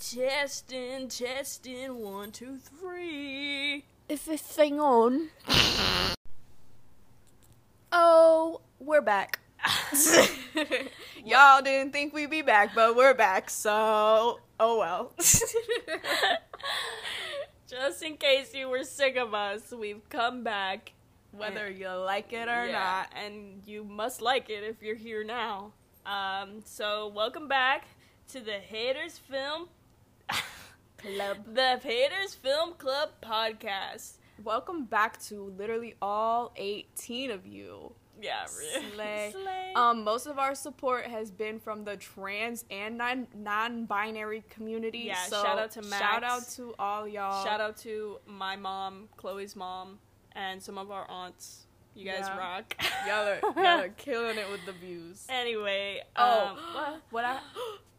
Testing, testing, one, two, three. Is this thing on. oh, we're back. Y'all didn't think we'd be back, but we're back, so oh well. Just in case you were sick of us, we've come back, Whether you like it or Yeah, not. and you must like it if you're here now. Um, so welcome back to the Haters Film Club. the Haters Film Club podcast. Welcome back to literally all 18 of you. Yeah, really. Slay. Slay. Um, most of our support has been from the trans and non non-binary community. Yeah, so shout out to Max. Shout out to all y'all. Shout out to my mom, Chloe's mom, and some of our aunts. You guys Yeah. rock. Y'all are, y'all are killing it with the views. anyway, Oh, um, what? what I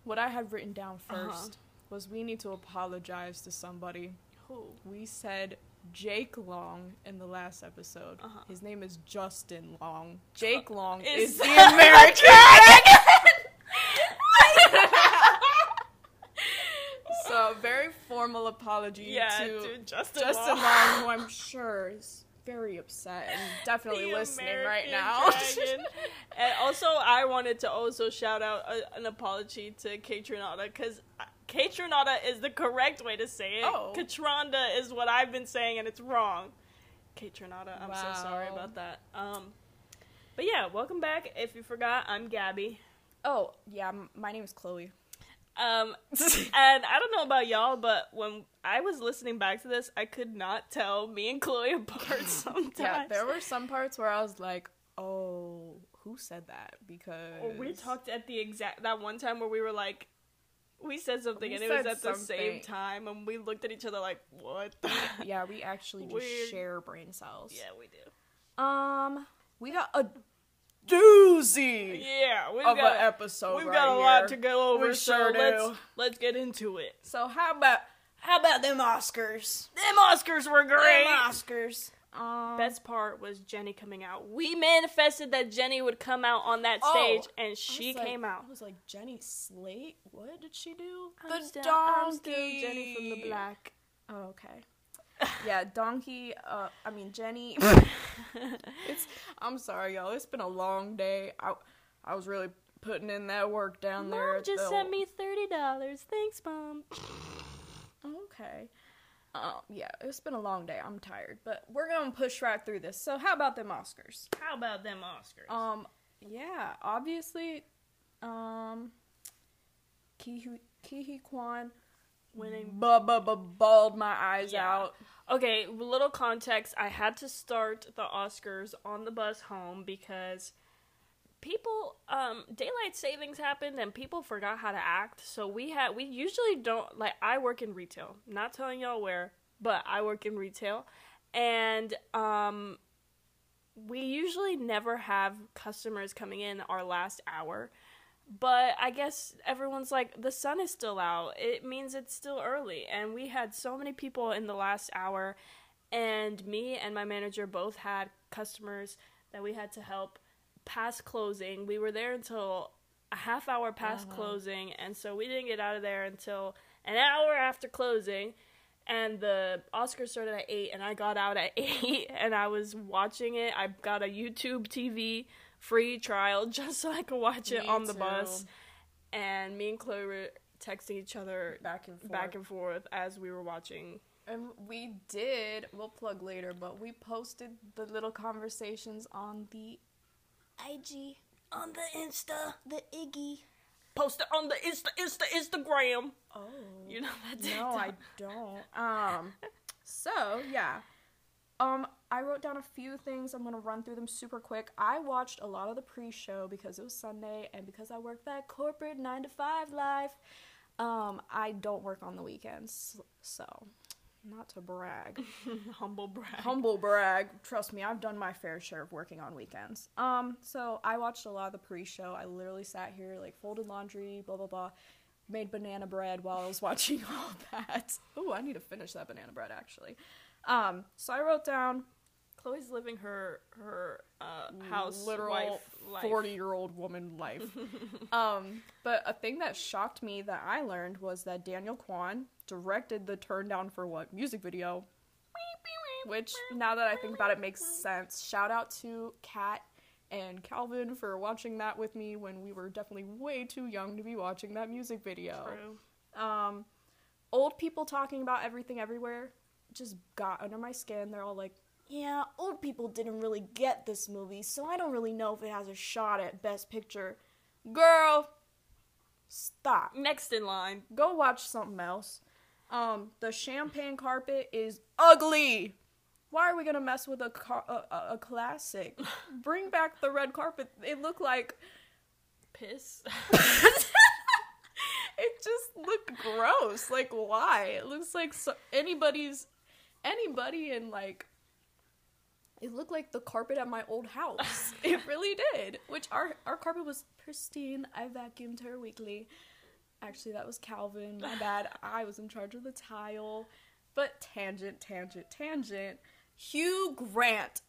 what I had written down 1st Uh-huh. Was we need to apologize to somebody. Who? We said Jake Long in the last episode. Uh-huh. His name is Justin Long. Jake Long Is is, the American. so very formal apology Yeah, to to Justin, Justin Long. Long, who I'm sure is very upset and definitely The listening right now. And also, I wanted to also shout out a, an apology to Katronada because Katronada is the correct way to say it. Oh. Katronda is what I've been saying, and it's wrong. Katronada, I'm so sorry about that. Um, but yeah, welcome back. If you forgot, I'm Gabby. oh yeah, m- my name is Chloe. Um, and I don't know about y'all, but when I was listening back to this, I could not tell me and Chloe apart sometimes. Yeah, there were some parts where I was like, "Oh, who said that?" Because Or we talked at the exact that one time where we were like, we said something We and it was at the same time, and we looked at each other like, what? Yeah, we actually just Weird. share brain cells. yeah, we do. Um, we got a doozy Yeah, we've of got an episode. we've right got a here. lot to go over. We so sure let's let's get into it. So how about how about them Oscars? Them Oscars were great. Them Oscars. Um, Best part was Jenny coming out. We manifested that Jenny would come out on that Oh, stage, and I was she like- came out. I was like, Jenny Slate. What did she do? I'm the still- donkey. Jenny from the Block. Oh, okay. yeah, donkey. Uh, I mean Jenny. it's. I'm sorry, y'all. It's been a long day. I, I was really putting in that work down there. Mom just the- sent me thirty dollars. Thanks, mom. Okay. Um, yeah, it's been a long day. I'm tired, but we're gonna push right through this. So, how about them Oscars? How about them Oscars? Um, yeah, obviously, um, Kihi Kihi Kwan Winning. bu- bu- bu- bawled my eyes Yeah. out. Okay, little context. I had to start the Oscars on the bus home because people um daylight savings happened and people forgot how to act. So we had we usually don't like I work in retail. Not telling y'all where, but I work in retail and um we usually never have customers coming in our last hour. But I guess everyone's like, the sun is still out. It means it's still early. And we had so many people in the last hour. And me and my manager both had customers that we had to help past closing. We were there until a half hour past Uh-huh. closing. And so we didn't get out of there until an hour after closing. And the Oscars started at 8, and I got out at 8, and I was watching it. I got a YouTube TV free trial just so I could watch it Me on the too. bus. And me and Chloe were texting each other Back and forth. back and forth as we were watching. And we did, we'll plug later, but we posted the little conversations on the IG, On the Insta, the Iggy. post it on the Insta, Insta, Instagram. Oh. You know that No, I don't. Um, so yeah. Um, I wrote down a few things. I'm gonna run through them super quick. I watched a lot of the pre-show because it was Sunday and because I work that corporate nine to five life. Um, I don't work on the weekends, so not to brag. Humble brag. Humble brag. Trust me, I've done my fair share of working on weekends. Um, so I watched a lot of the pre-show. I literally sat here, like folded laundry, blah blah blah, made banana bread while I was watching all that. Oh, I need to finish that banana bread actually. Um, so I wrote down Chloe's living her her uh, house literal. 40 year old woman life. um, but a thing that shocked me that I learned was that Daniel Kwan directed the Turn Down for What music video. Which, now that I think about it, makes sense. Shout out to Kat and Calvin for watching that with me when we were definitely way too young to be watching that music video. True. Um, old people talking about everything everywhere just got under my skin. They're all like, yeah, old people didn't really get this movie, so I don't really know if it has a shot at Best Picture. Girl, stop. Next in line. Go watch something else. Um, the champagne carpet is ugly. Why are we gonna mess with a car- a, a, classic? Bring back the red carpet. It looked like Piss. it just looked gross. Like why? It looks like so- anybody's anybody in like it looked like the carpet at my old house. it really did. Which our our carpet was pristine. I vacuumed her weekly. Actually, that was Calvin. My bad. I was in charge of the tile. But tangent, tangent, tangent. Hugh Grant.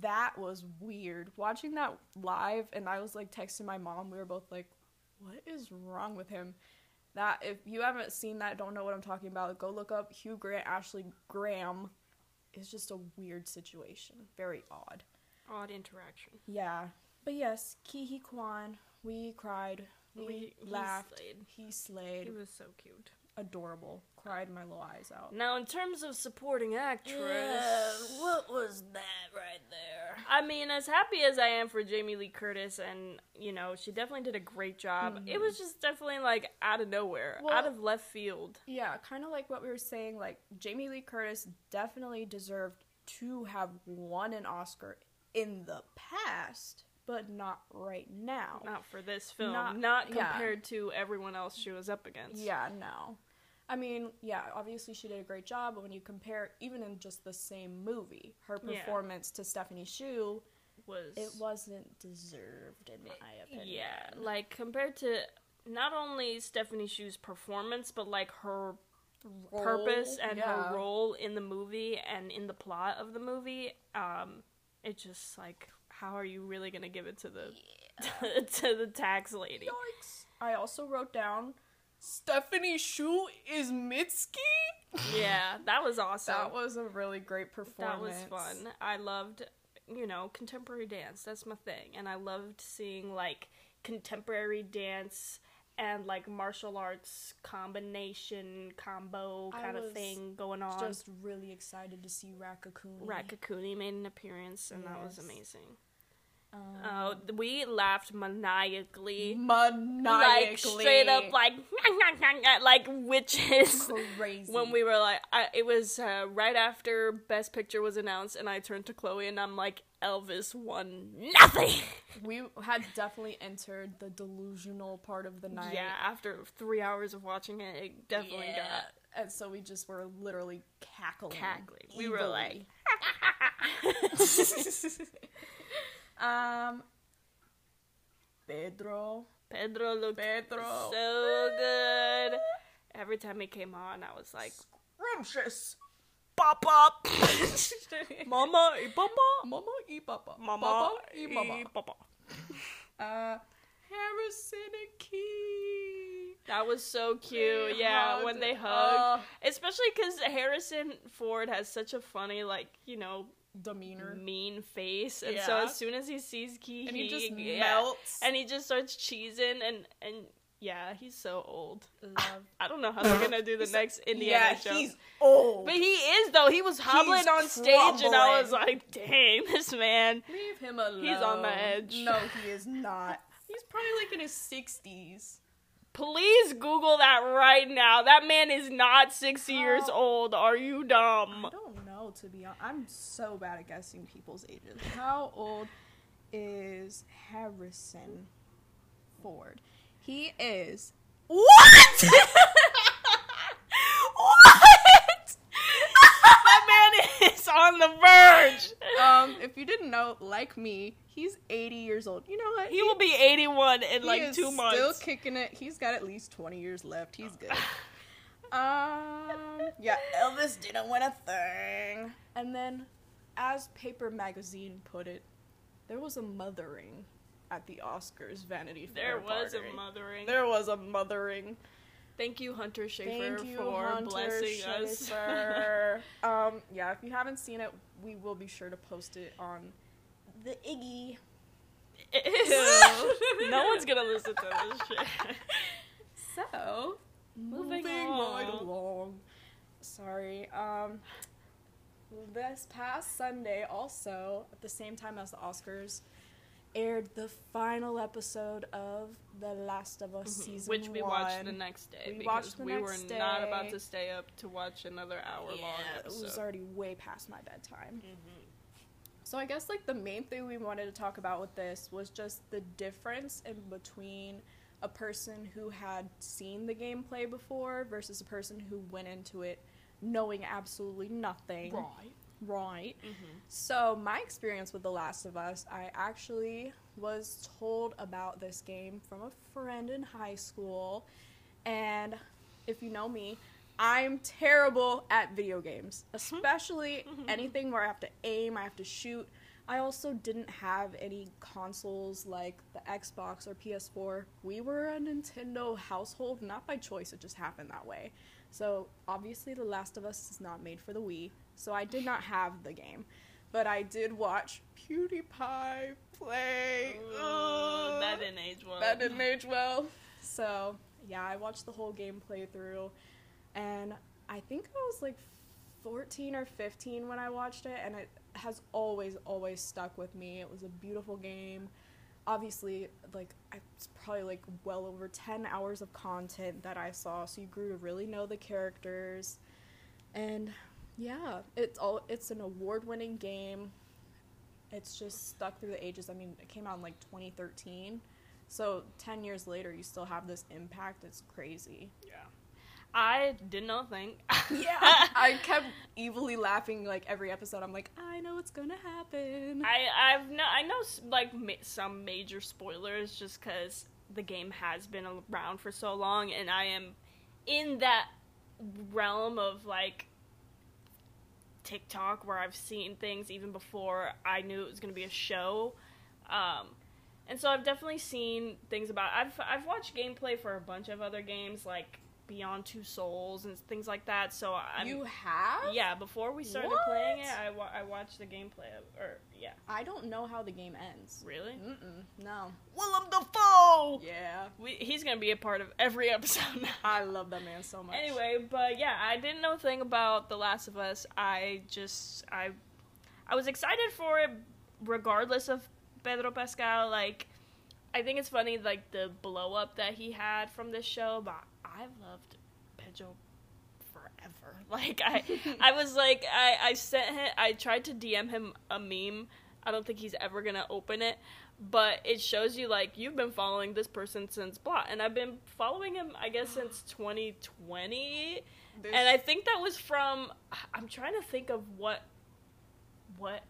That was weird. Watching that live, and I was like texting my mom. We were both like, "What is wrong with him?" That if you haven't seen that, don't know what I'm talking about. Go look up Hugh Grant, Ashley Graham. It's just a weird situation. Very odd. Odd interaction. Yeah. But yes, Ke Huy Quan. We cried. We, We- he laughed. slayed. He slayed. He was so cute. Adorable. Cried my little eyes out. Now, in terms of supporting actress, what was that right there? I mean, as happy as I am for Jamie Lee Curtis, and you know, she definitely did a great job. It was hmm. just definitely like out of nowhere, Well- out of left field. Yeah, kind of like what we were saying. Like Jamie Lee Curtis definitely deserved to have won an Oscar in the past, but not right now. Not for this film, Not- not, yeah. compared to everyone else she was up against. Yeah, no. I mean, yeah, obviously she did a great job, but when you compare, even in just the same movie, her Yeah. performance to Stephanie Hsu, was it wasn't deserved in my opinion. yeah, like compared to not only Stephanie Hsu's performance, but like her purpose and yeah. her role in the movie and in the plot of the movie. Um, it's just like, how are you really gonna give it to the to the tax lady? Yikes. I also wrote down Stephanie Hsu is Mitski. Yeah, that was awesome. That was a really great performance. That was fun. I loved, you know, contemporary dance. That's my thing, and I loved seeing like contemporary dance and like martial arts combination combo kind of thing going on. Just really excited to see Rakakuni. Rakakuni made an appearance, and that was amazing. Um, Oh, we laughed maniacally. maniacally. Like straight up, like like witches. crazy. when we were like, I, it was uh, right after Best Picture was announced, and I turned to Chloe and I'm like, Elvis won nothing. we had definitely entered the delusional part of the night. Yeah, after three hours of watching it, it definitely Yeah. And so we just were literally cackling. got cackling. We were like. um, Pedro. Pedro looked Pedro. so good. Every time he came on, I was like, Scrumptious. pop up, mama, e papa, Mama e papa. mama, Papa e e mama. papa. Uh, Harrison and Ke. That was so cute. They yeah, hugged. when they hugged. Uh, Especially because Harrison Ford has such a funny, like, you know, demeanor. mean face. And so as soon as he sees Ke, And he just yeah, melts. And he just starts cheesing. And, and yeah, he's so old. Love. I don't know how they're to do the next Indiana yeah, show. he's old. But he is, though. He was hobbling He's on stage, and I was like, dang, this man. Leave him alone. He's on the edge. No, he is not. He's probably like in his sixties. Please Google that right now. That man is not 60 years old. Are you dumb? Know to be honest. I'm so bad at guessing people's ages. How old is Harrison Ford? He is What? what? that man is on the verge. um if you didn't know, like me, he's 80 years old. You know what? He will be 81 in He like two months. Still kicking it. He's got at least 20 years left. He's good. Um, yeah, Elvis didn't win a thing. And then as Paper Magazine put it, there was a mothering at the Oscars Vanity Fair. There was party. a mothering. There was a mothering. Thank you, Hunter Schafer, Thank you, for Hunter blessing us. Schafer. um, yeah, if you haven't seen it, we will be sure to post it on the Iggy. Ew. no one's gonna listen to this shit. So, Moving right along. Sorry. Um, this past Sunday, also at the same time as the Oscars, aired the final episode of The Last of Us season Mm-hmm. Which we one. watched the next day We because watched the we were next not about to stay up to watch another hour long Yeah, it was already way past my bedtime. Mhm. So I guess like the main thing we wanted to talk about with this was just the difference in between a person who had seen the gameplay before versus a person who went into it knowing absolutely nothing. Right. Right. Mhm. So my experience with The Last of Us, I actually was told about this game from a friend in high school, and if you know me, I'm terrible at video games, especially anything where I have to aim, I have to shoot. I also didn't have any consoles like the Xbox or PS4. We were a Nintendo household, not by choice, it just happened that way. So obviously, The Last of Us is not made for the Wii, so I did not have the game. But I did watch PewDiePie play. Ooh, that didn't age well. That didn't age well. So, yeah, I watched the whole game playthrough, and I think I was like 14 or 15 when I watched it, and it has always, always stuck with me. It was a beautiful game. Obviously, like, it's probably like well over 10 hours of content that I saw, so you grew to really know the characters. And yeah, it's all it's an award-winning game. It's just stuck through the ages. I mean, it came out in like 2013. So 10 years later, you still have this impact. It's crazy. Yeah. I did not think. Yeah. I kept evilly laughing like every episode. I'm like, I know what's gonna happen. I I've no I know like ma- some major spoilers just because the game has been around for so long, and I am in that realm of like TikTok where I've seen things even before I knew it was gonna be a show. Um, and so I've definitely seen things about. I've I've watched gameplay for a bunch of other games like Beyond Two Souls and things like that. So I'm you have? yeah. Before we started What? playing it, I, wa- I watched the gameplay of, or yeah. I don't know how the game ends. Really? Mm-mm. No. Willem Dafoe. Yeah. We, he's gonna be a part of every episode now. I love that man so much. Anyway, but yeah, I didn't know a thing about The Last of Us. I just I I was excited for it regardless of Pedro Pascal. Like I think it's funny like the blow up that he had from this show, but I loved Pedro forever. Like I I was like I I sent him I tried to DM him a meme. I don't think he's ever going to open it, but it shows you like you've been following this person since blah and I've been following him I guess since 2020 This- and I think that was from I'm trying to think of what what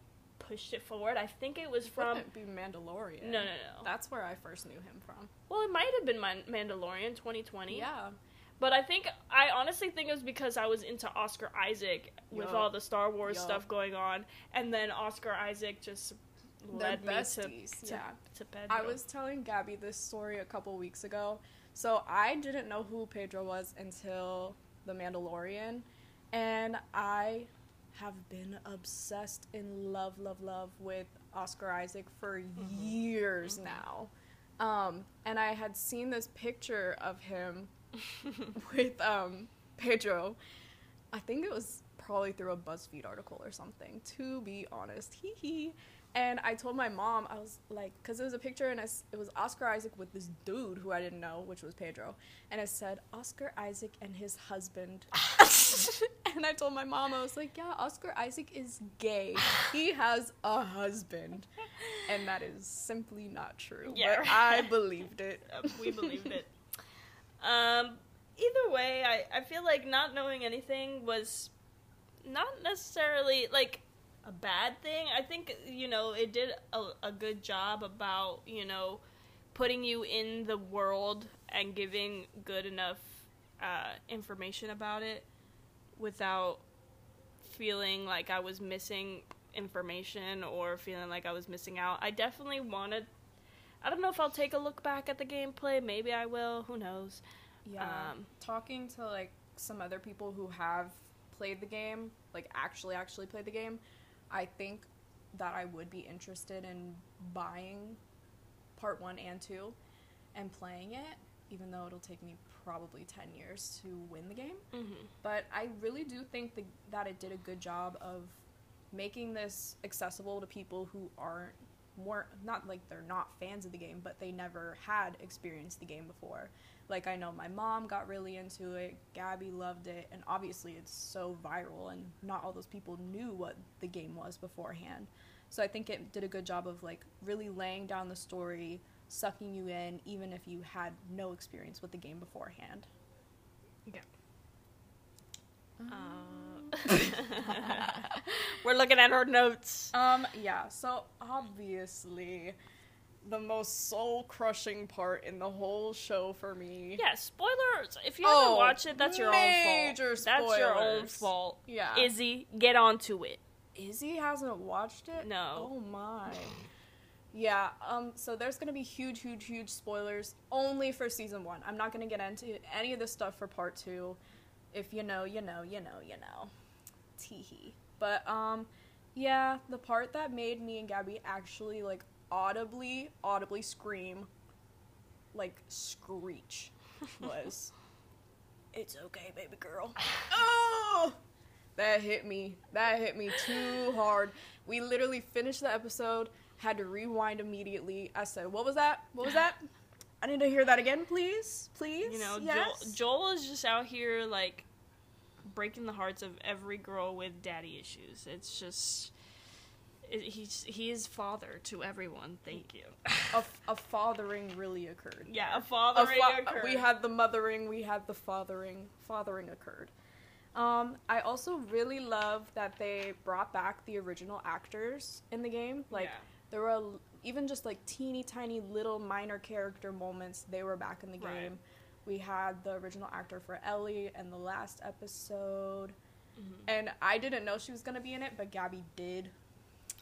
pushed it forward. I think it was from wouldn't it be Mandalorian. No, no, no. That's where I first knew him from. well, it might have been Man- Mandalorian 2020. Yeah. But I think I honestly think it was because I was into Oscar Isaac with all the Star Wars stuff going on, and then Oscar Isaac just They're led me to, to, yeah. to Pedro. I was telling Gabby this story a couple weeks ago. So I didn't know who Pedro was until The Mandalorian, and I have been obsessed in love, love, love with Oscar Isaac for years now. Um, and I had seen this picture of him with um, Pedro. I think it was probably through a BuzzFeed article or something, to be honest. Hee hee. And I told my mom, I was like, because it was a picture and it was Oscar Isaac with this dude who I didn't know, which was Pedro. And I said, Oscar Isaac and his husband. and I told my mom, I was like, yeah, Oscar Isaac is gay. He has a husband. And that is simply not true. Yeah. But I believed it. Uh, we believed it. Um, either way, I, I feel like not knowing anything was not necessarily like a bad thing. I think, you know, it did a, a good job about, you know, putting you in the world and giving good enough uh, information about it without feeling like I was missing information or feeling like I was missing out. I definitely wanted. I don't know if I'll take a look back at the gameplay. Maybe I will. Who knows? Yeah. Um, Talking to like some other people who have played the game, like actually actually played the game, I think that I would be interested in buying part 1 and 2 and playing it even though it'll take me probably 10 years to win the game. Mm-hmm. But I really do think the, that it did a good job of making this accessible to people who aren't more not like they're not fans of the game, but they never had experienced the game before. Like I know my mom got really into it, Gabby loved it, and obviously it's so viral and not all those people knew what the game was beforehand. So I think it did a good job of like really laying down the story, sucking you in even if you had no experience with the game beforehand. Yeah. Uh, we're looking at our notes. Um, yeah, so obviously the most soul crushing part in the whole show for me. Yeah, spoilers. If you Oh, haven't watched it, that's your own major fault. That's your own fault. Yeah. Izzy, get onto it. Izzy hasn't watched it? No. Oh my. Yeah, um, so there's gonna be huge, huge, huge spoilers only for season one. I'm not gonna get into any of this stuff for part two. If you know, you know, you know, you know. Teehee. But um, yeah, the part that made me and Gabby actually like audibly, audibly scream, like screech, was, "It's okay, baby girl." oh, that hit me. That hit me too hard. We literally finished the episode, had to rewind immediately. I said, "What was that? What was that?" I need to hear that again, please, please. You know, yes? Joel, Joel is just out here like breaking the hearts of every girl with daddy issues. It's just he's he is father to everyone. Thank you. a, a fathering really occurred. Yeah, a A fathering fa- occurred. We had the mothering, we had the fathering. Fathering occurred. Um, I also really love that they brought back the original actors in the game. Like Yeah. there were even just like teeny tiny little minor character moments. They were back in the Right. game. We had the original actor for Ellie in the last episode, Mhm. and I didn't know she was gonna be in it, but Gabby did.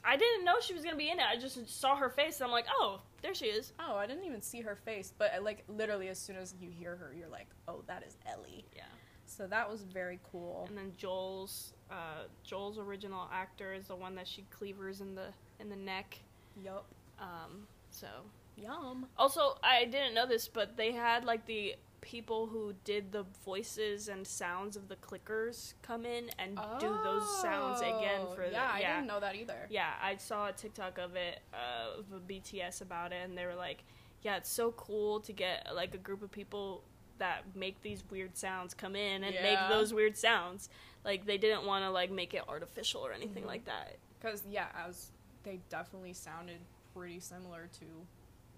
I didn't know she was gonna be in it. I just saw her face and I'm like, oh, there she is. Oh, I didn't even see her face, but uh, like literally as soon as you hear her, you're like, oh, that is Ellie. Yeah. So that was very cool. And then Joel's uh, Joel's original actor is the one that she cleavers in the in the neck. Yup. Um, so Yum. also I didn't know this, but they had like the people who did the voices and sounds of the clickers come in and do those sounds again Oh, for the yeah, I didn't know that either. Yeah, I saw a TikTok of it, uh, of a BTS about it, and they were like, "Yeah, it's so cool to get like a group of people that make these weird sounds come in and make those weird sounds." Like they didn't want to like make it artificial or anything Mhm. like that. Because yeah, as they definitely sounded pretty similar to,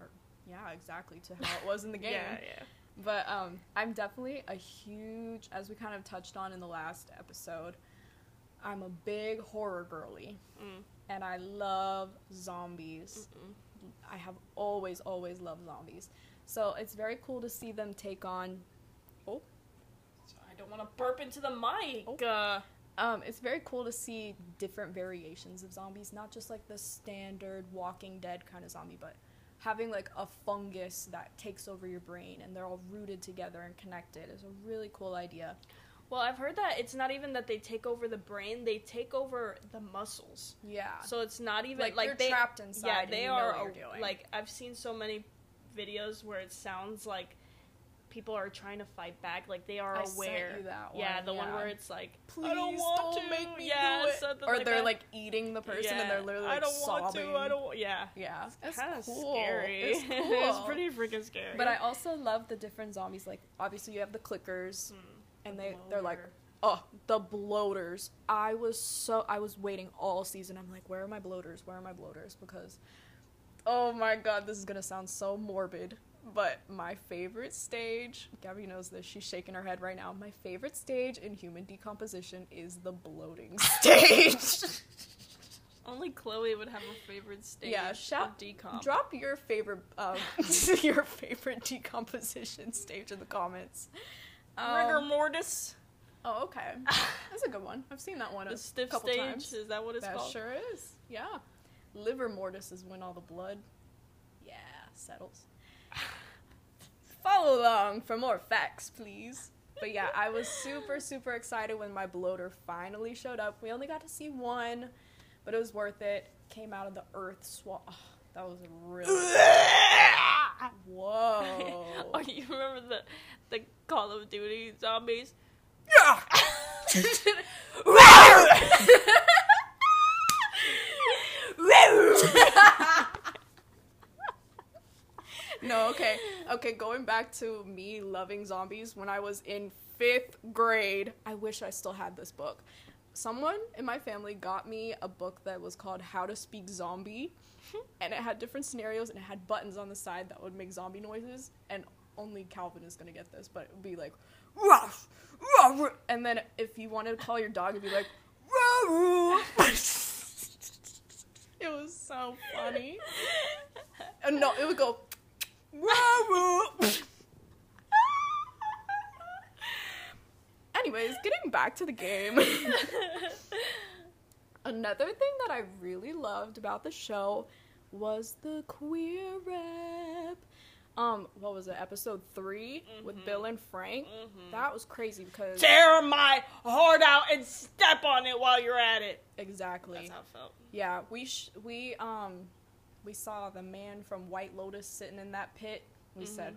or yeah, exactly to how it was in the game. Yeah, yeah. But um, I'm definitely a huge, as we kind of touched on in the last episode, I'm a big horror girly, Mm. and I love zombies. Mm-mm. I have always, always loved zombies. So it's very cool to see them take on. Oh, I don't want to burp into the mic. Oh. Uh, um, it's very cool to see different variations of zombies, not just like the standard Walking Dead kind of zombie, but having like a fungus that takes over your brain and they're all rooted together and connected is a really cool idea. well, I've heard that it's not even that they take over the brain; they take over the muscles. Yeah. So it's not even like, like, you're they trapped inside. yeah they are what you're doing. like i've seen so many videos where it sounds like people are trying to fight back like they are I aware that yeah one, the one where it's like Please i don't want to make me yeah do it. something Or like they're that. like eating the person and they're Yeah, literally i don't want to i don't yeah Yeah, it's kind of cool. scary It's cool. it's pretty freaking scary But I also love the different zombies. Like obviously you have the clickers, Mm, and the they they're like oh the bloaters. I was so I was waiting all season. I'm like, where are my bloaters? Where are my bloaters? Because oh my god, this is gonna sound so morbid. But my favorite stage, Gabby knows this, she's shaking her head right now. My favorite stage in human decomposition is the bloating stage. only chloe would have a favorite stage Yeah, shout- decomp Drop your favorite um, your favorite decomposition stage in the comments. rigor Um, mortis Oh, okay. That's a good one. I've seen that one The a stiff couple stage times. is that what it's that called? sure is. Yeah. Livor mortis is when all the blood, yeah, settles. Follow along for more facts, please. But yeah, I was super, super excited when my bloater finally showed up. We only got to see one, but it was worth it. Came out of the earth swamp. Oh, that was really. Whoa. oh, you remember the the Call of Duty zombies? No, okay. Okay, going back to me loving zombies when I was in fifth grade, I wish I still had this book. Someone in my family got me a book that was called How to Speak Zombie, and it had different scenarios and it had buttons on the side that would make zombie noises. And only Calvin is gonna get this, but it would be like, ruff, ruff, and then if you wanted to call your dog, it'd be like, ruff. it was so funny. And no, it would go. Anyways, getting back to the game. Another thing that I really loved about the show was the queer rep. Um, what was it? Episode 3 with Mhm. Bill and Frank. Mhm. That was crazy because Tear my heart out and step on it while you're at it. exactly. That's how it felt. Yeah, we sh- we um we saw the man from White Lotus sitting in that pit. We said,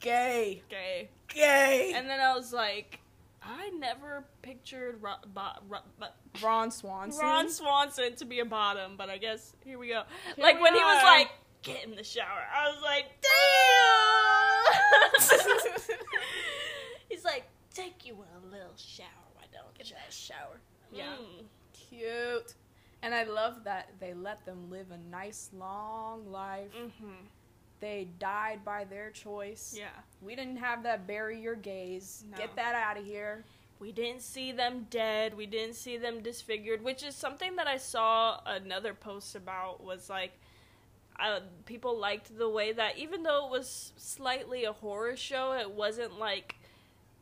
"Gay, Gay. gay." And then I was like, I never pictured Ro- Bo- Ro- Bo- Ron Swanson. Ron Swanson to be a bottom, but I guess here we go. Here like we when he was like, "Get in the shower," I was like, "Damn!" He's like, "Take you a little shower. Why don't Get you?" that shower. Yeah. Mm. Cute. And I love that they let them live a nice long life. Mhm. They died by their choice. Yeah. We didn't have that bury your gays. No. Get that out of here. We didn't see them dead. We didn't see them disfigured, which is something that I saw another post about. Was like, uh, people liked the way that even though it was slightly a horror show, it wasn't like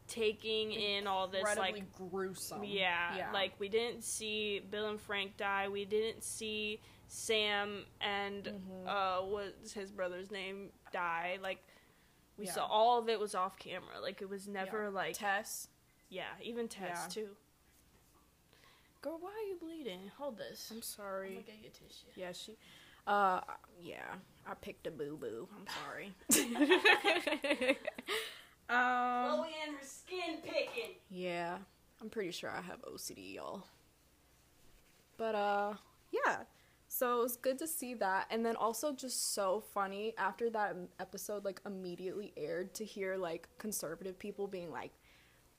taking in all this like gruesome. yeah, like we didn't see Bill and Frank die. We didn't see Sam and Mhm. uh what's his brother's name die. Like we Yeah. saw all of it was off camera. Like it was never Yeah. like Tess. yeah, even Tess Yeah. too. Girl, why are you bleeding? Hold this. I'm sorry. I'm gonna get you tissue. Yeah, she. Uh, yeah. I picked a boo boo. I'm sorry. um. Chloe and her skin picking. Yeah, I'm pretty sure I have OCD, y'all. But uh, yeah. So it was good to see that, and then also just so funny after that episode like immediately aired to hear like conservative people being like,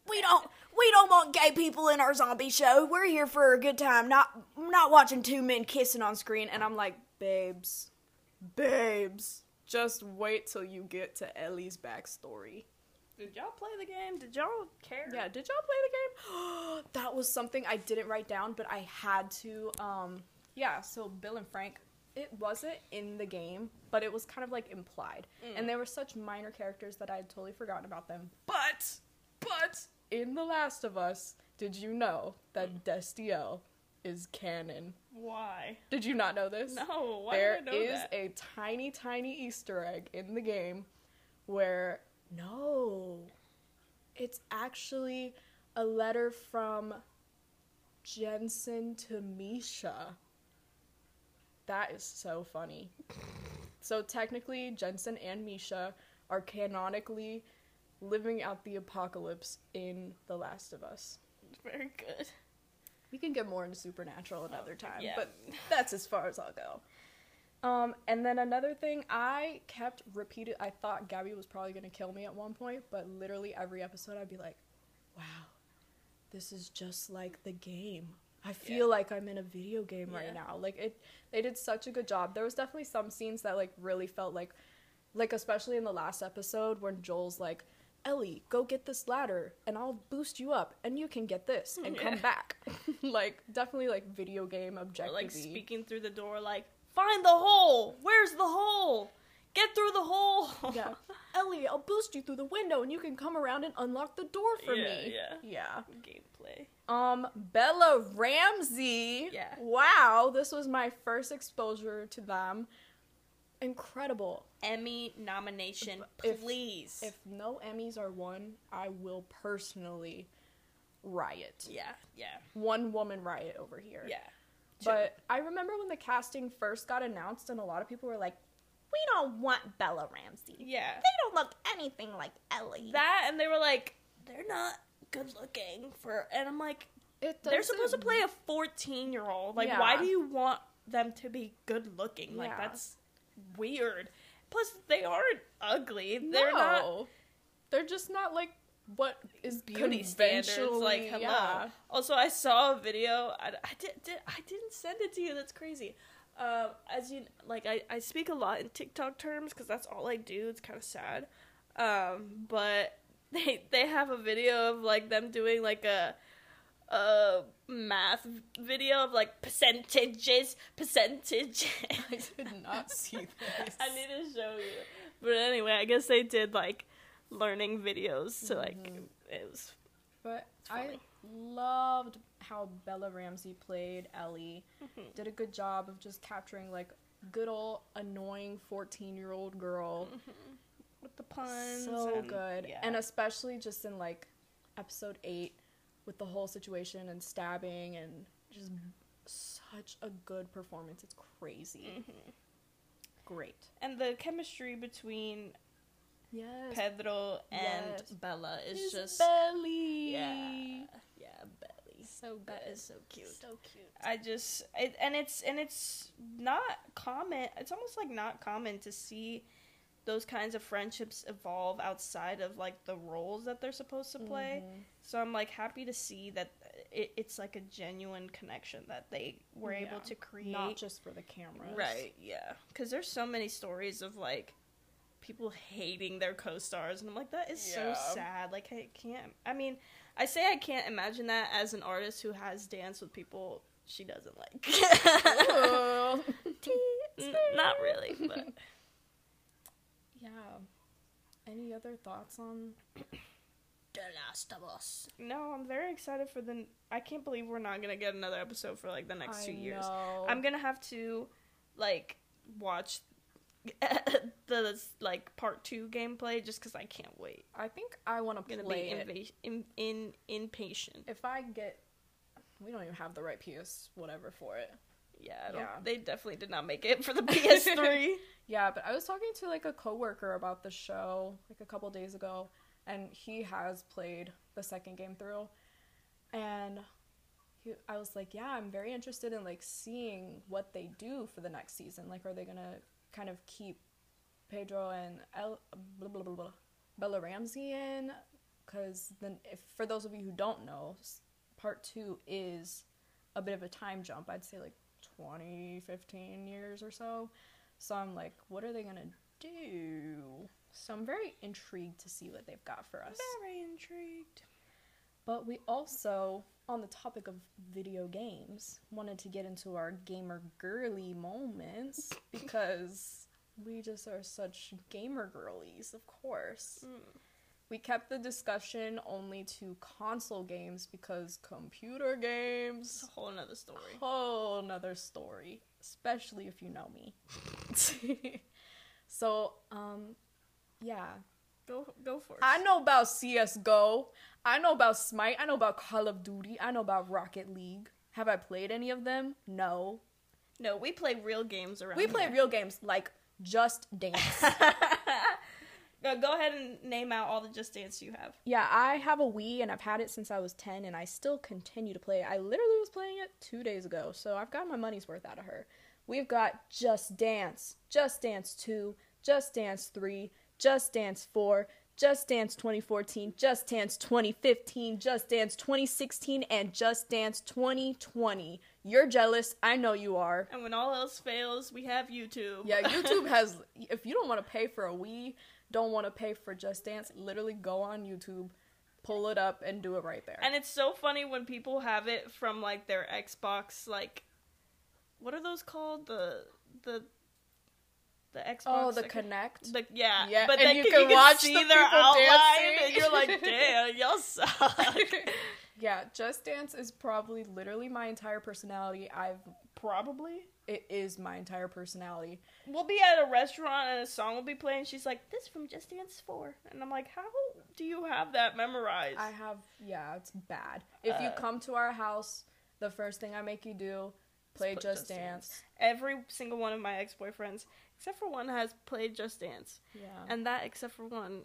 "We don't, we don't want gay people in our zombie show. We're here for a good time, not not watching two men kissing on screen." And I'm like, babes, babes, just wait till you get to Ellie's backstory. Did y'all play the game? Did y'all care? Yeah, did y'all play the game? that was something I didn't write down, but I had to. Um, yeah, so Bill and Frank, it wasn't in the game, but it was kind of like implied. Mm. And they were such minor characters that I had totally forgotten about them. But, but, in The Last of Us, did you know that Destiel is canon? Why? Did you not know this? No. Why There did I know is that? a tiny, tiny Easter egg in the game where no, it's actually a letter from Jensen to Misha. That is so funny. So technically, Jensen and Misha are canonically living out the apocalypse in The Last of Us. very good. We can get more into supernatural another time, yeah. but that's as far as I'll go. Um, and then another thing, I kept repeating. I thought Gabby was probably gonna kill me at one point, but literally every episode, I'd be like, "Wow, this is just like the game. I feel like I'm in a video game right now. Like it, they did such a good job. There was definitely some scenes that like really felt like, like especially in the last episode when Joel's like." Ellie, go get this ladder and I'll boost you up and you can get this and come back. like definitely like video game objective. like speaking through the door, like, find the hole. Where's the hole? get through the hole. Yeah. Ellie, I'll boost you through the window and you can come around and unlock the door for Yeah, me. yeah. Yeah. Gameplay. Um, Bella Ramsey. Yeah. Wow, this was my first exposure to them. Incredible. Emmy nomination, If- please. If no Emmys are won, I will personally riot. yeah, yeah, One woman riot over here. yeah. But I remember when the casting first got announced, and a lot of people were like, "We don't want Bella Ramsey. yeah. They don't look anything like Ellie." That and they were like, they're not good looking for, and I'm like, it they're supposed to play a 14 year old. Like, why do you want them to be good looking? Like, Yeah. that's weird. Plus, they aren't ugly. They're not They're just not like what is beauty standards. Like, hello. yeah. Also, I saw a video. I, I did, did. I didn't send it to you. That's crazy. Um, as you like, I, I speak a lot in TikTok terms because that's all I do. It's kind of sad. Um, but they they have a video of like them doing like a a math video of like percentages, percentages. I did not see this. I need to show you. But anyway, I guess they did like learning videos. So like it was But I loved how Bella Ramsey played Ellie. Mhm. Did a good job of just capturing like good old annoying 14-year-old girl. with the puns. so and- good. yeah. And especially just in like episode 8 with the whole situation and stabbing and just such a good performance. It's crazy. Mhm. Great. and the chemistry between Yes. Pedro and Yes. Bella is His just belly. yeah, yeah, Belly. So That good. is so cute. So cute. I just it, and it's and it's not common. It's almost like not common to see those kinds of friendships evolve outside of like the roles that they're supposed to play. Mhm. So I'm like happy to see that it, it's like a genuine connection that they were able to create. Not just for the cameras. Right, yeah. Because there's so many stories of like people hating their co-stars, and I'm like, that is so sad. Like, I can't. I mean, I say I can't imagine that as an artist who has danced with people she doesn't like. N- Not really, but yeah. Any other thoughts on The Last of Us. No, I'm very excited for the. I can't believe we're not gonna get another episode for like the next two I years. I'm gonna have to like watch the like part two gameplay just because I can't wait. I think I want to play be it. inva- in, in impatient. If I get, we don't even have the right PS whatever for it. Yeah, I don't, Yeah. they definitely did not make it for the PS3. Yeah, but I was talking to like a coworker about the show like a couple days ago, and he has played the second game through, and he, I was like, yeah, I'm very interested in like seeing what they do for the next season. Like, are they gonna kind of keep Pedro and El, blah, blah, blah, blah, Bella Ramsey in? Because then, if for those of you who don't know, part two is a bit of a time jump. I'd say like 20, 15 years or so. So I'm like, what are they gonna do? So I'm very intrigued to see what they've got for us. Very intrigued. But we also, on the topic of video games, wanted to get into our gamer girly moments because we just are such gamer girlies, of course. Mm. We kept the discussion only to console games because computer games It's a whole nother story. whole nother story, especially if you know me. so, um, yeah. Go go for it. I know about CSGO. I know about Smite. I know about Call of Duty. I know about Rocket League. Have I played any of them? No. no, we play real games around. We play here. real games like Just Dance. no, go ahead and name out all the Just Dance you have. yeah, I have a Wii and I've had it since I was 10 and I still continue to play it. I literally was playing it two days ago, so I've got my money's worth out of her. We've got Just Dance, Just Dance 2, Just Dance 3, Just Dance 4, Just Dance 2014, Just Dance 2015, Just Dance 2016, and Just Dance 2020. You're jealous. I know you are. And when all else fails, we have YouTube. Yeah, YouTube has. If you don't want to pay for a Wii, don't want to pay for Just Dance, literally go on YouTube, pull it up, and do it right there. And it's so funny when people have it from like their Xbox like what are those called? The the the Xbox. Oh, the like, Kinect. the- yeah, Yeah, but and then you you can can, watch see the their people outline, dancing. and you're like, damn, y'all suck. yeah, Just Dance is probably literally my entire personality. I've Probably. it is my entire personality. We'll be at a restaurant and a song will be playing. She's like, "This from Just Dance 4. and I'm like, "How do you have that memorized?" I have yeah, it's bad. If you Uh, come to our house, the first thing I make you do play put Just, Just Dance. Every single one of my ex boyfriends, except for one, has played Just Dance, Yeah. and that except for one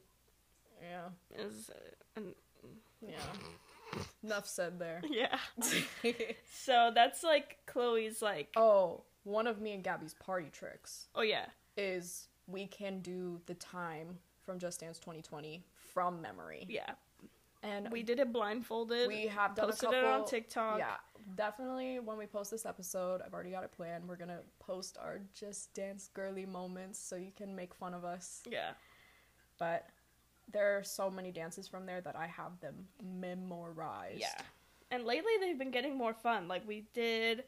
yeah. is, uh, an, Yeah. Enough said there. yeah. So that's like Chloe's like, oh, one of me and Gabby's party tricks oh yeah, is we can do the time from Just Dance 2020 from memory. yeah. And We did it blindfolded. we have done posted a couple it on TikTok. Yeah, definitely. When we post this episode, I've already got it planned. We're gonna post our just dance girly moments so you can make fun of us. Yeah. But there are so many dances from there that I have them memorized. Yeah. And lately they've been getting more fun. Like we did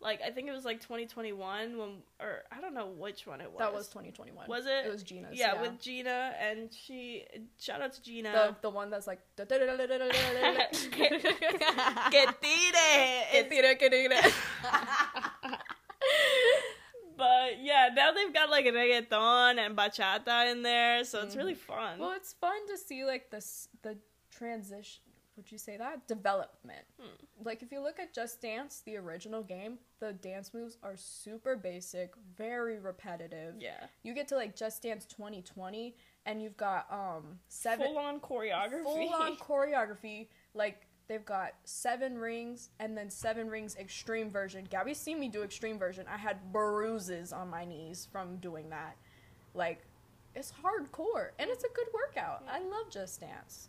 like I think it was like 2021 when or I don't know which one it was. That was 2021. Was it? It was Gina's. yeah, with Gina and she shout out to Gina. the the one that's like. Que tire. But yeah, now they've got like reggaeton and bachata in there, so it's really fun. Well, it's fun to see like this the transition. Would you say that development? Hmm. Like if you look at Just Dance, the original game, the dance moves are super basic, very repetitive. yeah. You get to like Just Dance 2020, and you've got um seven Full on choreography. full on choreography. Like they've got seven rings and then seven rings extreme version. Gabby's seen me do extreme version. I had bruises on my knees from doing that. Like it's hardcore and it's a good workout. I love Just Dance.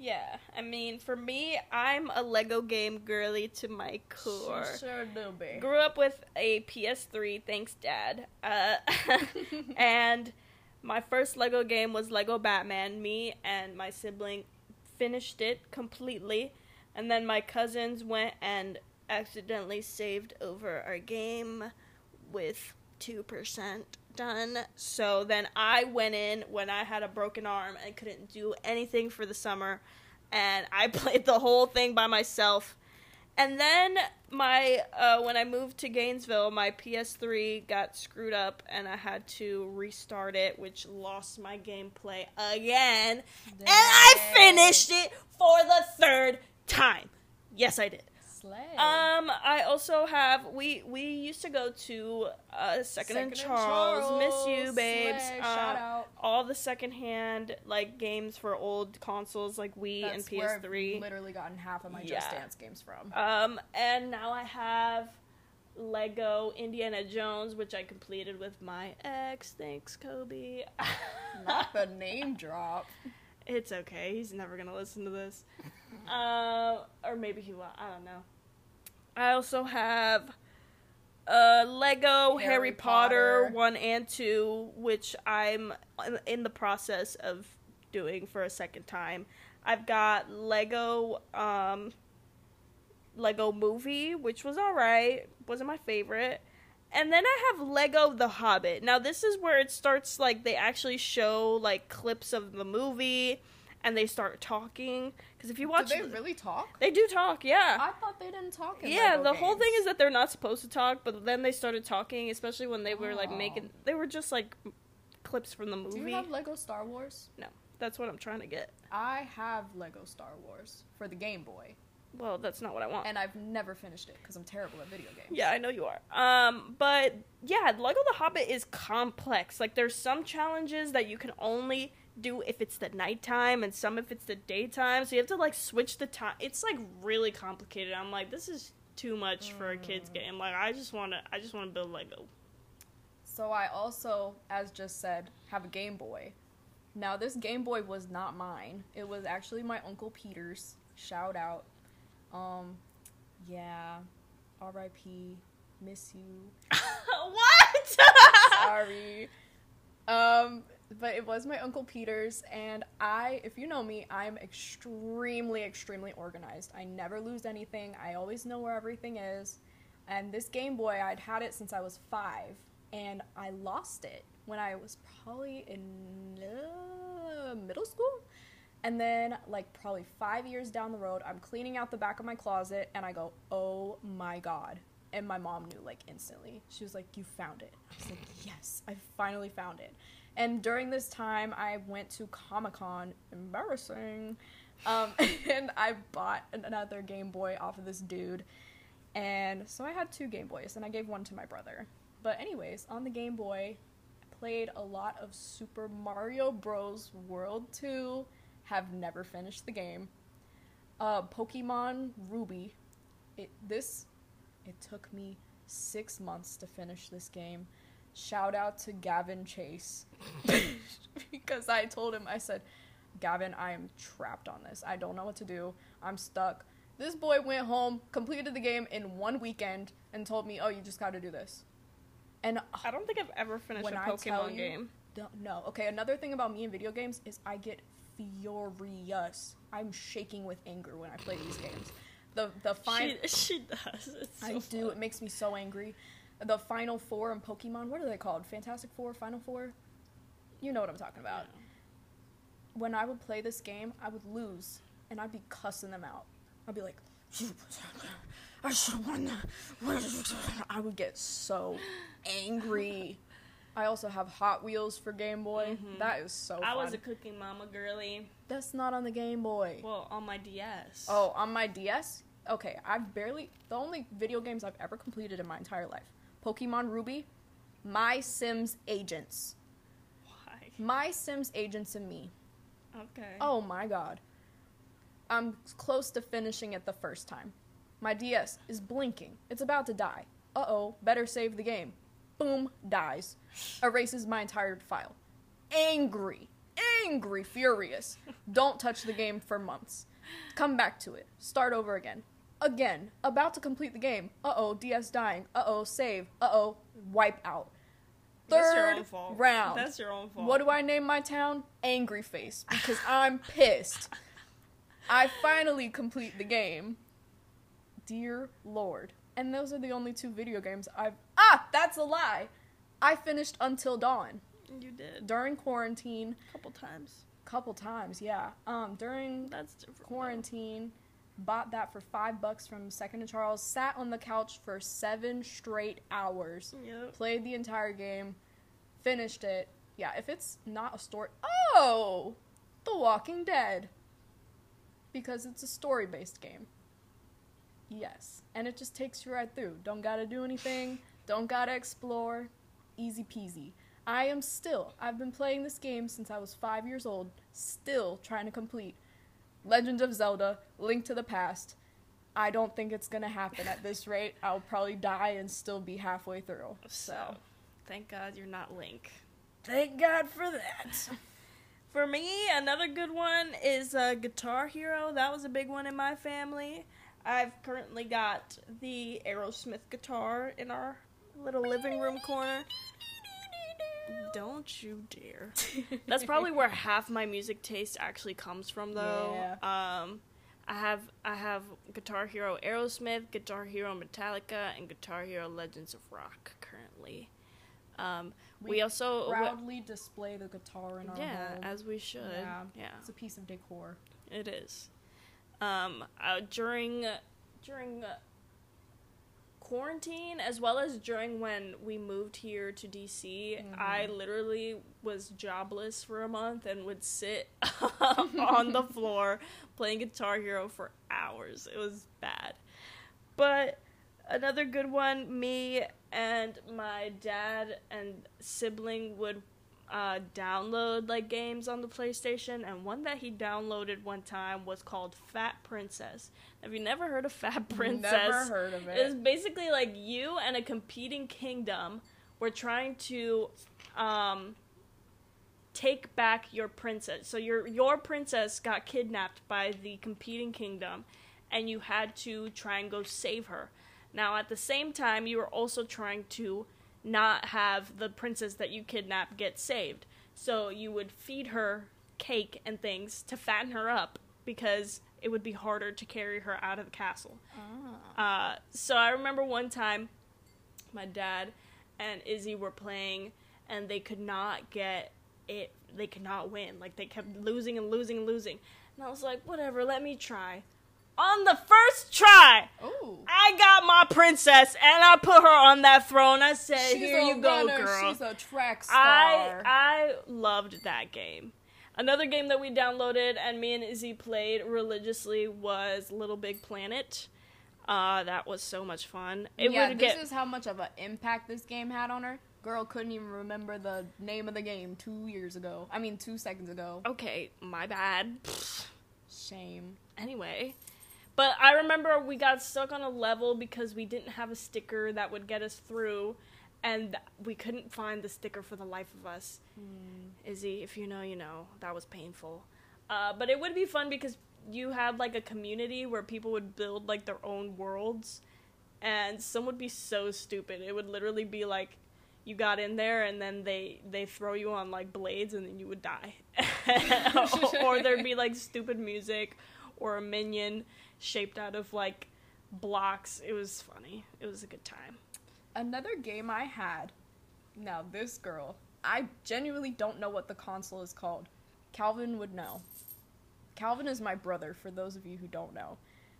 Yeah, I mean, for me, I'm a Lego game girly to my core. She sure do be. Grew up with a PS3, thanks, Dad. Uh, and my first Lego game was Lego Batman. Me and my sibling finished it completely, and then my cousins went and accidentally saved over our game with 2% done. So then I went in when I had a broken arm and couldn't do anything for the summer, and I played the whole thing by myself. And then my uh, when I moved to Gainesville, my PS3 got screwed up, and I had to restart it, which lost my gameplay again. And I finished it for the third time. Yes, I did. Slay. Um, I also have we we used to go to uh Second, and Charles. Miss you, babes. Slay. Uh, Shout out. all the secondhand like games for old consoles like Wii That's and where I've PS3. literally gotten half of my Just Dance games from. Um, and now I have Lego Indiana Jones, which I completed with my ex. Thanks, Kobe. Not the name drop. it's okay. He's never gonna listen to this. Uh, or maybe he will. I don't know. I also have uh, Lego Harry, Harry Potter, Potter. one and two, which I'm in- in the process of doing for a second time. I've got Lego um, Lego Movie, which was alright, wasn't my favorite. And then I have Lego The Hobbit. Now this is where it starts like they actually show like clips of the movie and they start talking because if you watch Do they the- really talk? they do talk, yeah. I thought they didn't talk. Yeah, Lego the whole thing is that they're not supposed to talk, but then they started talking, especially when they were like Oh. making they were just like clips from the movie. Do you have Lego Star Wars? No, that's what I'm trying to get. I have Lego Star Wars for the Game Boy, Well, that's not what I want. and I've never finished it because I'm terrible at video games. Yeah, I know you are. Um, but yeah, Lego The Hobbit is complex. Like, there's some challenges that you can only do if it's the nighttime, and some if it's the daytime. So you have to like switch the time. It's like really complicated. I'm like, this is too much for a kids game. Like, I just want to, I just want to build Lego. So I also, as just said, have a Game Boy. Now this Game Boy was not mine. It was actually my uncle Peter's. Shout out. Um, yeah. R.I.P. Miss you. what? Sorry. um, but it was my uncle Peter's, and I, if you know me, I'm extremely, extremely organized. I never lose anything. I always know where everything is. And this Game Boy, I'd had it since I was five, and I lost it when I was probably in uh, middle school. And then, like, probably five years down the road, I'm cleaning out the back of my closet and I go, oh my god. And my mom knew, like, instantly. She was like, You found it. I was like, Yes, I finally found it. And during this time, I went to Comic Con. Embarrassing. Um, and I bought another Game Boy off of this dude. And so I had two Game Boys, and I gave one to my brother. But, anyways, on the Game Boy, I played a lot of Super Mario Bros. World 2 have never finished the game. Uh, Pokemon Ruby. It this it took me six months to finish this game. Shout out to Gavin Chase because I told him I said, Gavin, I am trapped on this. I don't know what to do. I'm stuck. This boy went home, completed the game in one weekend, and told me, "Oh, you just got to do this." And uh, I don't think I've ever finished When a I tell Pokemon you- game. No. Okay, another thing about me and video games is I get furious. I'm shaking with anger when I play these games. The the final She, she does. It's so I do. fun. It makes me so angry. The final four in Pokemon, what are they called? Fantastic Four, Final Four? You know what I'm talking about. When I would play this game, I would lose and I'd be cussing them out. I'd be like, I should have won that. I would get so angry. I also have Hot Wheels for Game Boy. Mhm. That is so I was a cooking mama girly. That's not on the Game Boy. Well, on my DS. Oh, on my DS? Okay, I've barely. The only video games I've ever completed in my entire life Pokemon Ruby, My Sims Agents. Why? My Sims Agents and me. Okay. Oh my god. I'm close to finishing it the first time. My DS is blinking. It's about to die. Uh oh, better save the game. Boom, dies. Erases my entire file. Angry. Angry, furious. Don't touch the game for months. Come back to it. Start over again. Again. About to complete the game. Uh oh, DS dying. Uh oh, save. Uh oh, wipe out. That's your Third own fault. round. That's your own fault. What do I name my town? Angry Face because I'm pissed. I finally complete the game. Dear Lord. And those are the only two video games I've Ah, that's a lie. I finished Until Dawn You did. during quarantine A couple times. couple times, yeah. Um during That's different. though. Bought that for 5 bucks from Second and Charles, sat on the couch for 7 straight hours Yep. played the entire game, finished it. Yeah, if it's not a story, oh, The Walking Dead, because it's a story-based game. Yes, and it just takes you right through. Don't gotta do anything. Don't gotta explore. Easy peasy. I am still. I've been playing this game since I was five years old. Still trying to complete Legend of Zelda: Link to the Past. I don't think it's gonna happen at this rate. I'll probably die and still be halfway through. So, thank God you're not Link. Thank God for that. For me, another good one is uh, Guitar Hero. That was a big one in my family. I've currently got the Aerosmith guitar in our little living room corner. Don't you dare. That's probably where half my music taste actually comes from though. Yeah. Um I have I have Guitar Hero Aerosmith, Guitar Hero Metallica, and Guitar Hero Legends of Rock currently. Um, we, We also proudly display the guitar in our yeah, as we should. Yeah. yeah. It's a piece of decor. It is. Um, uh, during during uh, quarantine, as well as during when we moved here to DC, I mm-hmm. literally was jobless for a month and would sit on the floor playing Guitar Hero for hours. It was bad. But another good one, me and my dad and sibling would uh, download like games on the PlayStation, and one that he downloaded one time was called Fat Princess. Have you never heard of Fat Princess? Never heard of it. It's basically like you and a competing kingdom were trying to um, take back your princess. So your your princess got kidnapped by the competing kingdom, and you had to try and go save her. Now, at the same time, you were also trying to not have the princess that you kidnap get saved. So you would feed her cake and things to fatten her up because it would be harder to carry her out of the castle. Ah. Uh, so I remember one time, my dad and Izzy were playing, and they could not get it. They could not win. Like they kept losing and losing and losing. And I was like, whatever, let me try. On the first try, Ooh. I got my princess and I put her on that throne. I said, She's "Here you go, girl." She's a track star. I I loved that game. Another game that we downloaded and me and Izzy played religiously was Little Big Planet. Uh, that was so much fun. It yeah, this get is how much of an impact this game had on her. Girl couldn't even remember the name of the game two years ago. I mean, two seconds ago. okay. My bad. Shame. Anyway, but I remember we got stuck on a level because we didn't have a sticker that would get us through, and we couldn't find the sticker for the life of us. Izzy, if you know, you know. That was painful. Uh, but it would be fun because you had like a community where people would build like their own worlds, and some would be so stupid. It would literally be like you got in there and then they they throw you on like blades and then you would die, or there'd be like stupid music or a minion shaped out of like blocks. It was funny. It was a good time. Another game I had. Now, this girl, I genuinely don't know what the console is called. Calvin would know. Calvin is my brother, for those of you who don't know.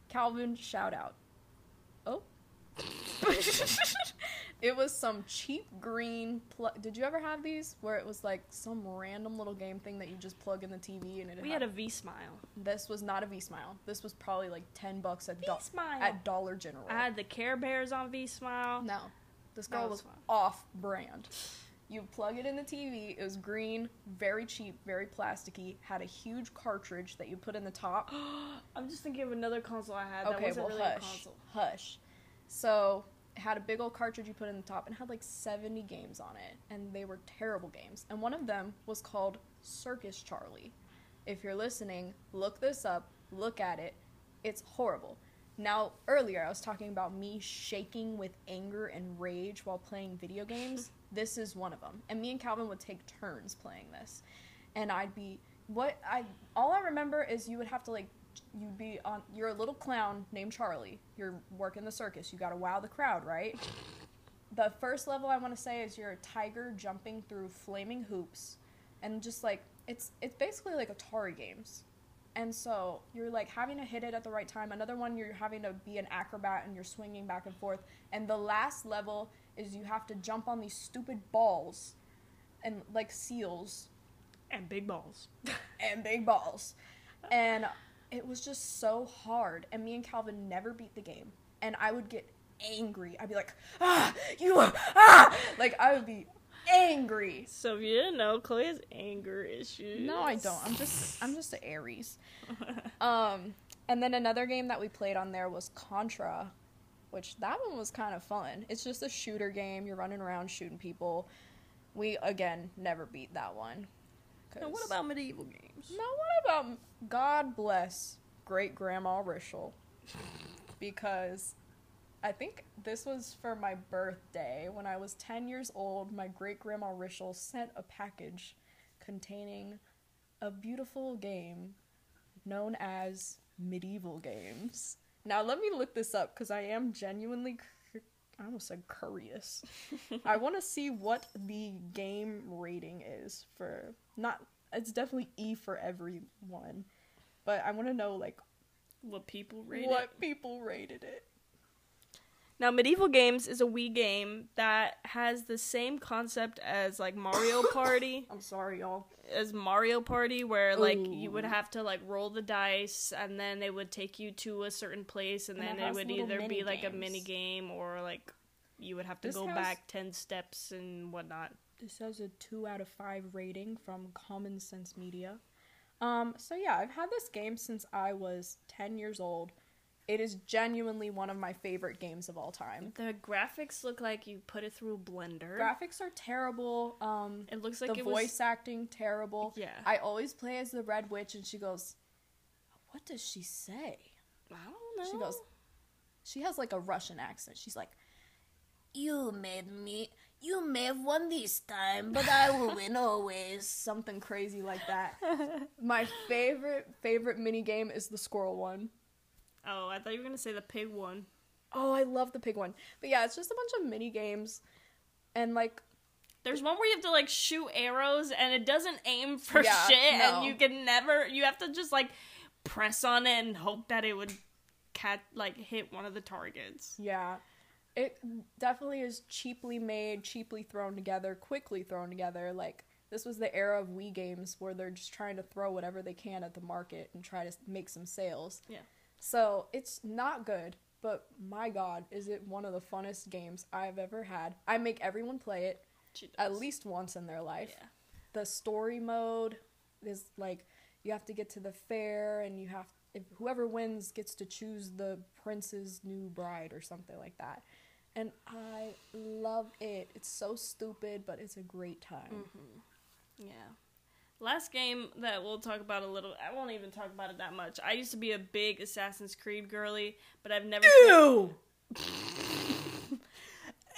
Calvin, shout out. Oh. it was some cheap green. Pl- Did you ever have these? Where it was like some random little game thing that you just plug in the TV and it We had a V Smile. This was not a V Smile. This was probably like 10 bucks at, do- at Dollar General. I had the Care Bears on V Smile. No. This girl was was fun. off brand. You plug it in the TV, it was green, very cheap, very plasticky, had a huge cartridge that you put in the top. I'm just thinking of another console I had that wasn't well, really a console. Hush. So, it had a big old cartridge you put in the top and had like 70 games on it, and they were terrible games. And one of them was called Circus Charlie. If you're listening, look this up, look at it. It's horrible. Now, earlier I was talking about me shaking with anger and rage while playing video games. this is one of them. And me and Calvin would take turns playing this. And I'd be what I all I remember is you would have to like you'd be on you're a little clown named Charlie. You're working the circus. You got to wow the crowd, right? The first level I want to say is you're a tiger jumping through flaming hoops and just like it's it's basically like Atari games. And so you're like having to hit it at the right time. Another one you're having to be an acrobat and you're swinging back and forth. And the last level is you have to jump on these stupid balls and like seals And big balls. and big balls. And it was just so hard. And me and Calvin never beat the game. And I would get angry. I'd be like, ah, you, ah, like I would be angry. So if you didn't know, Chloe has anger issues. No, I don't. I'm just, I'm just an Aries. Um, and then another game that we played on there was Contra, which that one was kind of fun. It's just a shooter game. You're running around shooting people. We again never beat that one. Now, what about medieval games? Now, what about God bless great grandma Rishel? Because I think this was for my birthday. When I was 10 years old, my great grandma Rishel sent a package containing a beautiful game known as Medieval Games. Now, let me look this up because I am genuinely. Cur- I almost said curious. I want to see what the game rating is for not it's definitely E for everyone. But I want to know like What people rate what people rated it. Now, medieval games is a Wii game that has the same concept as like Mario Party. I'm sorry, y'all. as Mario Party, where like you would have to like roll the dice, and then they would take you to a certain place, and, And then it it would either be mini like a mini game or like you would have to This go has- back ten steps and whatnot. This has a two out of five rating from Common Sense Media. Um, so yeah, I've had this game since I was ten years old. It is genuinely one of my favorite games of all time. The graphics look like you put it through a blender. Graphics are terrible. Um, it looks like the voice was. acting terrible. Yeah. I always play as the Red Witch, and she goes, "What does she say?" I don't know. She goes, she has like a Russian accent. She's like, You made me, you may have won this time, but I will win always. Something crazy like that. My favorite, favorite mini game is the squirrel one. "Oh, I thought you were gonna say the pig one." Oh, I love the pig one. But yeah, it's just a bunch of mini games. and like There's one where you have to like shoot arrows and it doesn't aim for Yeah, shit no. and you can never you have to just like press on it and hope that it would catch like hit one of the targets. Yeah. It definitely is cheaply made, cheaply thrown together, quickly thrown together. Like, this was the era of Wii games where they're just trying to throw whatever they can at the market and try to make some sales. Yeah. So, it's not good, but my god, is it one of the funnest games I've ever had. I make everyone play it at least once in their life. Yeah. The story mode is like you have to get to the fair and you have if whoever wins gets to choose the prince's new bride or something like that. And I love it. It's so stupid, but it's a great time. Mm-hmm. Yeah. Last game that we'll talk about a little I won't even talk about it that much. I used to be a big Assassin's Creed girly, but I've never Ew!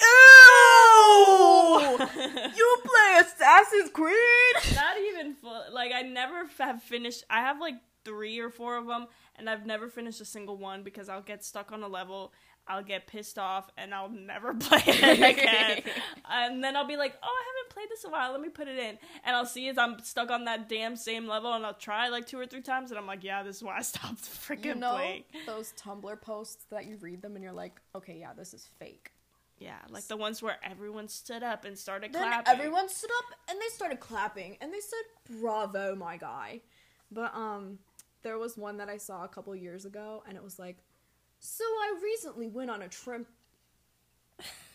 Ew! you play Assassin's Creed? not even full like I never f- have finished I have like 3 or 4 of them and I've never finished a single one because I'll get stuck on a level I'll get pissed off and I'll never play it again. and then I'll be like, "Oh, I haven't played this in a while. Let me put it in." And I'll see as I'm stuck on that damn same level, and I'll try like two or three times, and I'm like, "Yeah, this is why I stopped freaking You know playing." those Tumblr posts that you read them and you're like, okay, yeah, this is fake. Yeah, like the ones where everyone stood up and started Then clapping. everyone stood up and they started clapping and they said, "Bravo, my guy." But um, there was one that I saw a couple years ago, and it was like, "So I recently went on a trip."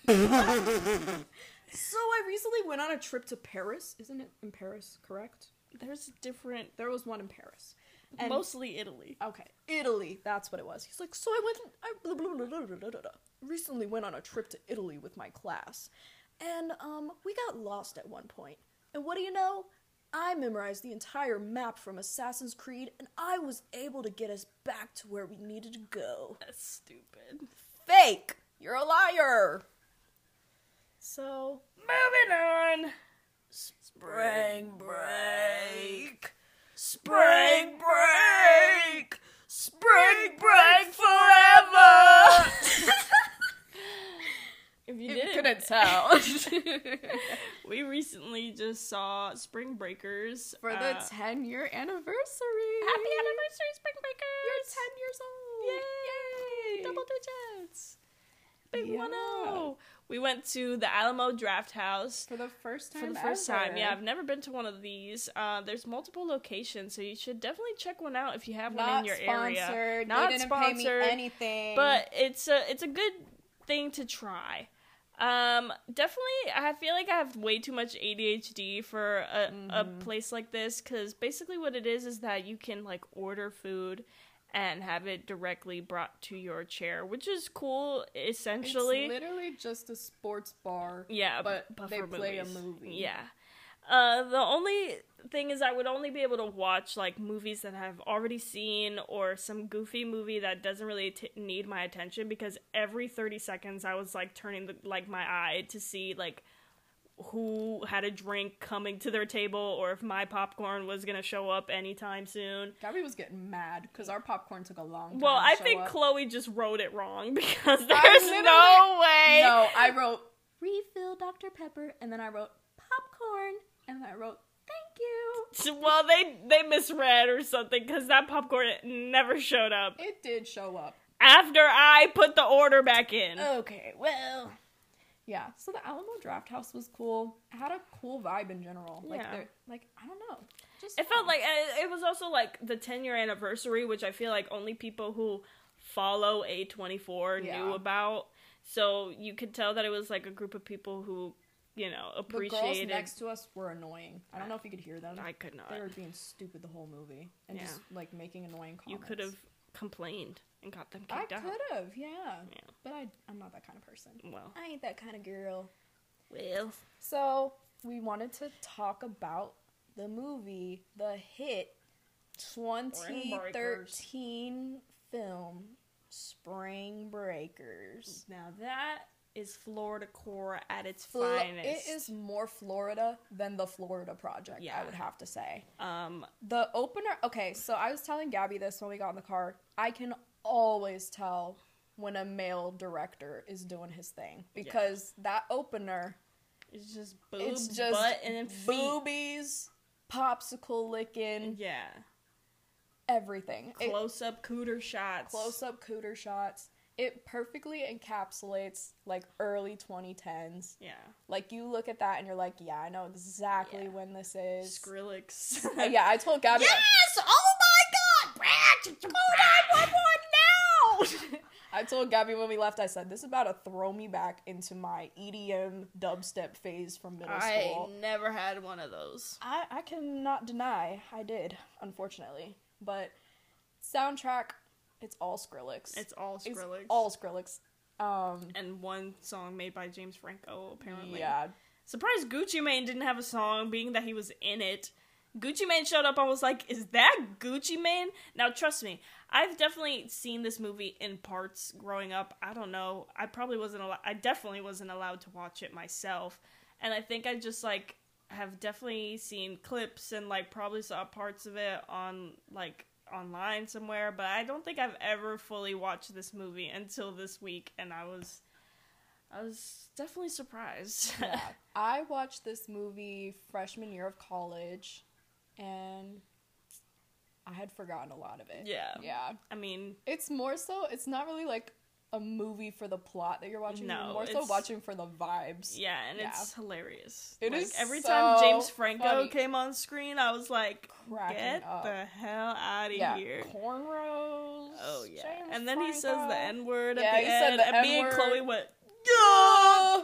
so I recently went on a trip to Paris. Isn't it in Paris? Correct. There's a different, There was one in Paris. And- mostly Italy. Okay, Italy. That's what it was. He's like, so I went. I blah, blah, blah. recently went on a trip to Italy with my class, and um, we got lost at one point. And what do you know? I memorized the entire map from Assassin's Creed, and I was able to get us back to where we needed to go. That's stupid. Fake! You're a liar. So Moving on. Spring break. Spring break. Spring break forever. If you didn't, couldn't tell. we recently just saw Spring Breakers For uh, the 10 year anniversary. Happy anniversary, Spring Breakers! You're 10 years old. Yay! Double digits. Big Yeah. one zero. We went to the Alamo Draft House For the first time for the first time. Yeah, I've never been to one of these. Uh, there's multiple locations, so you should definitely check one out if you have one in your sponsored. area. They Not didn't sponsored, pay me anything. but it's a it's a good thing to try. Um, definitely, I feel like I have way too much ADHD for a, a Mm-hmm. place like this because basically what it is is that you can like order food and have it directly brought to your chair, which is cool. Essentially, it's literally just a sports bar. yeah, but but they play a movie. Yeah. Uh, the only thing is, I would only be able to watch like movies that I've already seen or some goofy movie that doesn't really t- need my attention because every thirty seconds I was like turning the like my eye to see like who had a drink coming to their table or if my popcorn was gonna show up anytime soon. Gabby was getting mad because our popcorn took a long time. Well, to I think up. Chloe just wrote it wrong because there's no way. No, I wrote refill Dr. Pepper, and then I wrote popcorn, and I wrote thank you. Well, they they misread or something because that popcorn never showed up It did show up. after I put the order back in. Okay, well. Yeah, so the Alamo Draft House was cool. It had a cool vibe in general. Like, Yeah. like I don't know, just It felt like it it was also like the 10 year anniversary, which I feel like only people who follow A24 Yeah. knew about. So you could tell that it was like a group of people who, you know, appreciated. the girls next to us were annoying. I don't know if you could hear them. I could not. They were being stupid the whole movie and Yeah. just like making annoying comments. You could have complained and got them I kicked out. I could have, yeah. Yeah. But I, I'm not that kind of person. Well, I ain't that kind of girl. well, So we wanted to talk about the movie, the hit 2013 film Spring Breakers. now that is Florida core at its Flo- finest. it is more Florida than the Florida Project, Yeah. I would have to say. Um, The opener, okay, so I was telling Gabby this when we got in the car. I can always tell when a male director is doing his thing because that opener It's just boobs, it's just butt, and feet. boobies, popsicle licking, Yeah. everything. It- Close up cooter shots. close up cooter shots. It perfectly encapsulates like early 2010s. Yeah. Like you look at that and you're like, yeah, I know exactly Yeah. when this is. Skrillex. Uh, yeah, I told Gabby. Yes! Oh my god! Brad, call 911 now! I told Gabby when we left, I said, this is about to throw me back into my EDM dubstep phase from middle I school. I never had one of those. I, I cannot deny I did, unfortunately. But soundtrack, it's all Skrillex. It's all It's Skrillex. all Skrillex. Um, and one song made by James Franco, apparently. yeah. Surprised Gucci Mane didn't have a song, being that he was in it. Gucci Mane showed up. I was like, "Is that Gucci Mane?" Now, trust me, I've definitely seen this movie in parts growing up. I don't know. I probably wasn't allowed. I definitely wasn't allowed to watch it myself, and I think I just like have definitely seen clips and like probably saw parts of it on like online somewhere. But I don't think I've ever fully watched this movie until this week, and I was. I was definitely surprised. yeah. I watched this movie freshman year of college, and I had forgotten a lot of it. Yeah. Yeah. I mean, It's more so, it's not really like a movie for the plot that you're watching. No, you're more so watching for the vibes. yeah, and Yeah. it's hilarious. It like, is every so time James Franco funny. came on screen, I was like, Cracking "Get up. the hell out of Yeah. here!" Cornrows. Oh yeah, James and then he says the N word Yeah, at the he said end, the and me and. Chloe went!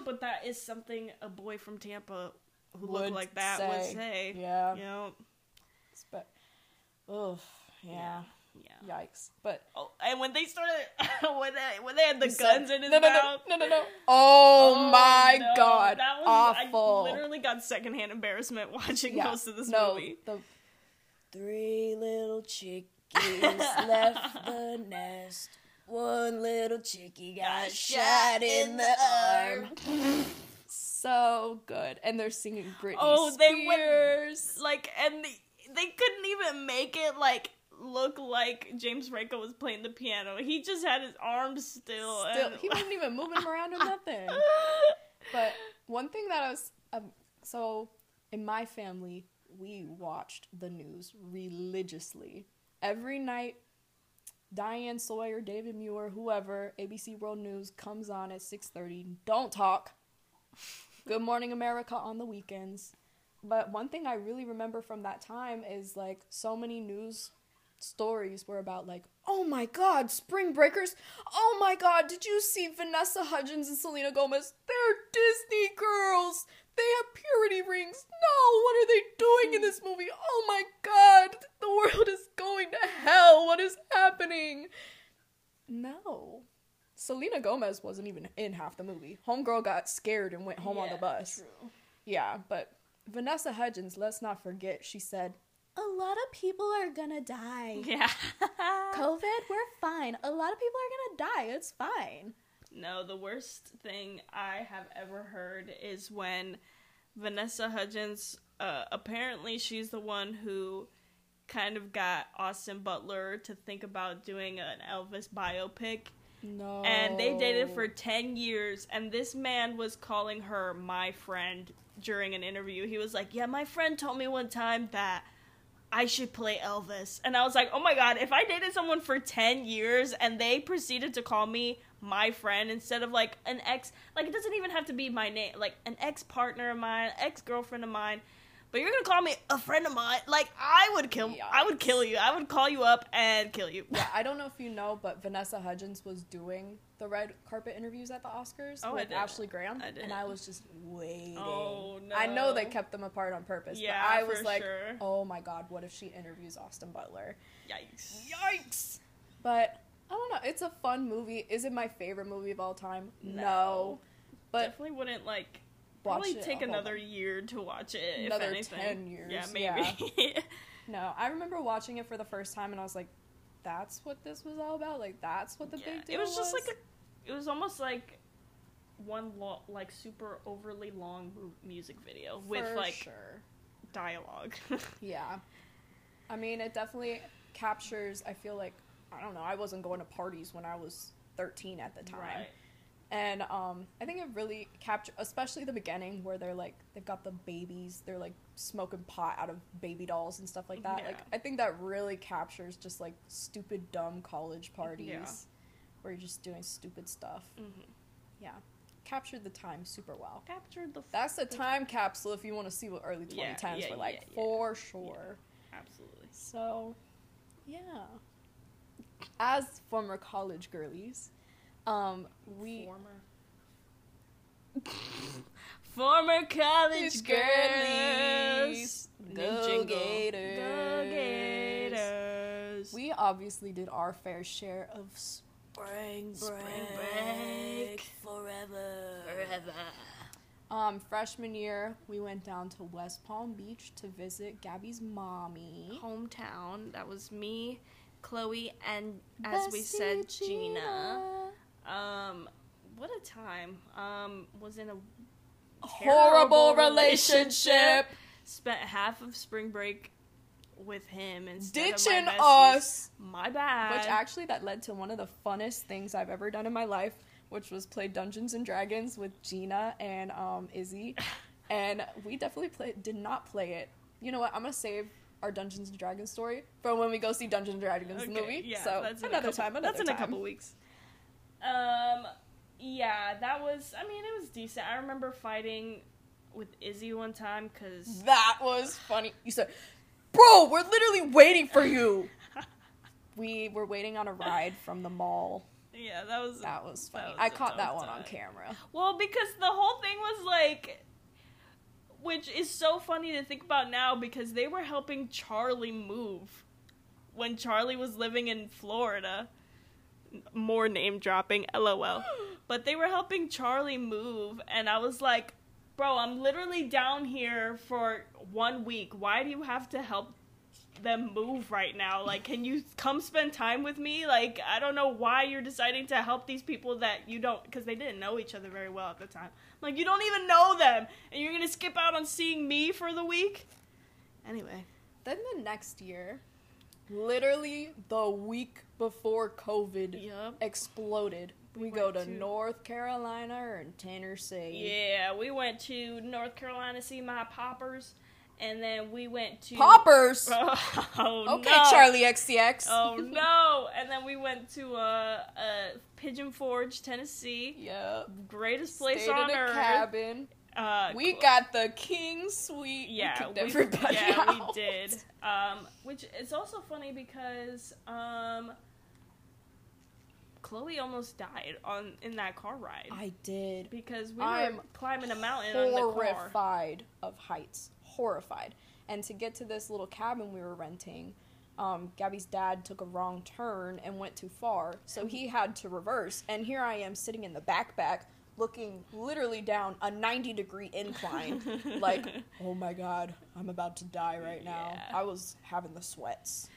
But that is something a boy from Tampa who Would looked like that would say. Yeah. You know? But, ugh, yeah. Yeah. Yikes. But Oh, and when they started, when they when they had the guns said- in his no, no, mouth. No, no, no, no. Oh, my no, god. that was Awful. I literally got secondhand embarrassment watching Yeah. most of this no, movie. The three little chickies left the nest. One little chickie got shot in the arm. so good, and they're singing Britney Oh, they went- Spears. Like, and they, they couldn't even make it like look like James Franco was playing the piano. He just had his arms still. Still, and, he wasn't even moving them around or nothing. But one thing that I was um, so in my family, we watched the news religiously every night. Diane Sawyer, David Muir, whoever, ABC World News comes on at six thirty. Don't talk. Good Morning America on the weekends. But one thing I really remember from that time is like so many news stories were about like, oh my god, spring breakers. Oh my god, did you see Vanessa Hudgens and Selena Gomez? They're Disney girls. They have purity rings. No, what are they doing in this movie? Oh my god, the world is going to hell. What is happening? No. Selena Gomez wasn't even in half the movie. Homegirl got scared and went home on the bus. True. Yeah, but Vanessa Hudgens, let's not forget, she said, A lot of people are gonna die. Yeah. COVID, we're fine. A lot of people are gonna die. It's fine. No, the worst thing I have ever heard is when Vanessa Hudgens, uh, apparently she's the one who kind of got Austin Butler to think about doing an Elvis biopic. No. And they dated for 10 years, and this man was calling her my friend during an interview. He was like, Yeah, my friend told me one time that I should play Elvis. And I was like, Oh my god, if I dated someone for 10 years and they proceeded to call me my friend instead of like an ex, like it doesn't even have to be my name, like an ex partner of mine, ex girlfriend of mine. But you're gonna call me a friend of mine. Like I would kill, I would kill you. I would call you up and kill you. Yeah, I don't know if you know, but Vanessa Hudgens was doing the red carpet interviews at the Oscars Oh, with. Ashley Graham, I and I was just waiting. Oh, no! I know they kept them apart on purpose, Yeah, but I was for like, sure. "Oh my god, what if she interviews Austin Butler?" Yikes. Yikes! But I don't know. It's a fun movie. Is it my favorite movie of all time? No. But definitely wouldn't like probably take oh, another bunch. year to watch it. Another if anything. 10 years, Yeah, yeah. maybe. No, I remember watching it for the first time, and I was like, "That's what this was all about. Like, that's what the Yeah, big deal was. It was just like a. It was almost like one lo- like super overly long mu- music video with For like sure. dialogue. Yeah. I mean, it definitely captures, I feel like, I don't know, I wasn't going to parties when I was 13 at the time. right. And um, I think it really captured, especially the beginning where they're like they've got the babies, they're like smoking pot out of baby dolls and stuff like that. Yeah. Like I think that really captures just like stupid dumb college parties Yeah. where you're just doing stupid stuff. Mhm. Yeah, captured the time super well. Captured the. That's a time capsule if you want to see what early 2010s Yeah, yeah, were like yeah. for sure. Absolutely. So, yeah. As former college girlies, um, we Former. Former college girlies. Go. Gators. Go Gators. we obviously did our fair share of spring break. Spring break. forever. Forever. Um, freshman year, we went down to West Palm Beach to visit Gabby's mommy. Hometown. That was me, Chloe, and as we said, Bestie Gina. Um, what a time. Um, was in a Horrible relationship. Spent half of spring break with him and Ditching us. My bad. Which actually that led to one of the funnest things I've ever done in my life, which was play Dungeons and Dragons with Gina and um, Izzy, and we definitely play did not play it. You know what? I'm gonna save our Dungeons and Dragons story for when we go see Dungeons and Dragons Okay, movie. Yeah, so another couple- time. Another that's in a couple weeks. Um, yeah, that was. I mean, it was decent. I remember fighting with Izzy one time because That was funny. You said, "Bro, we're literally waiting for you." we were waiting on a ride from the mall. yeah, that was That was funny. was I caught that one on camera. Well, because the whole thing was like, which is so funny to think about now because they were helping Charlie move when Charlie was living in Florida. More name dropping, lol. But they were helping Charlie move, and I was like, bro, I'm literally down here for one week. Why do you have to help them move right now? Like, can you come spend time with me? Like, I don't know why you're deciding to help these people that you don't, because they didn't know each other very well at the time. Like, you don't even know them, and you're gonna skip out on seeing me for the week? Anyway. Then the next year, literally the week before COVID Yup. exploded, we, We go to to- North Carolina and Tennessee. Yeah, we went to North Carolina to see my poppers, and then we went to Poppers. Oh okay, no. Charli XCX. Oh no! And then we went to uh, uh, Pigeon Forge, Tennessee. Yep. Greatest place Stayed on in a earth. cabin. Uh, We got the king suite. Yeah, we, everybody yeah, out. we did. Um, which is also funny because um, Chloe almost died on in that car ride I did. because we I'm were climbing a mountain on the car. horrified of heights. Horrified. And to get to this little cabin we were renting, um, Gabby's dad took a wrong turn and went too far, so he had to reverse. And here I am sitting in the backpack, looking literally down a 90 degree incline, like, oh my god, I'm about to die right now. Yeah. I was having the sweats.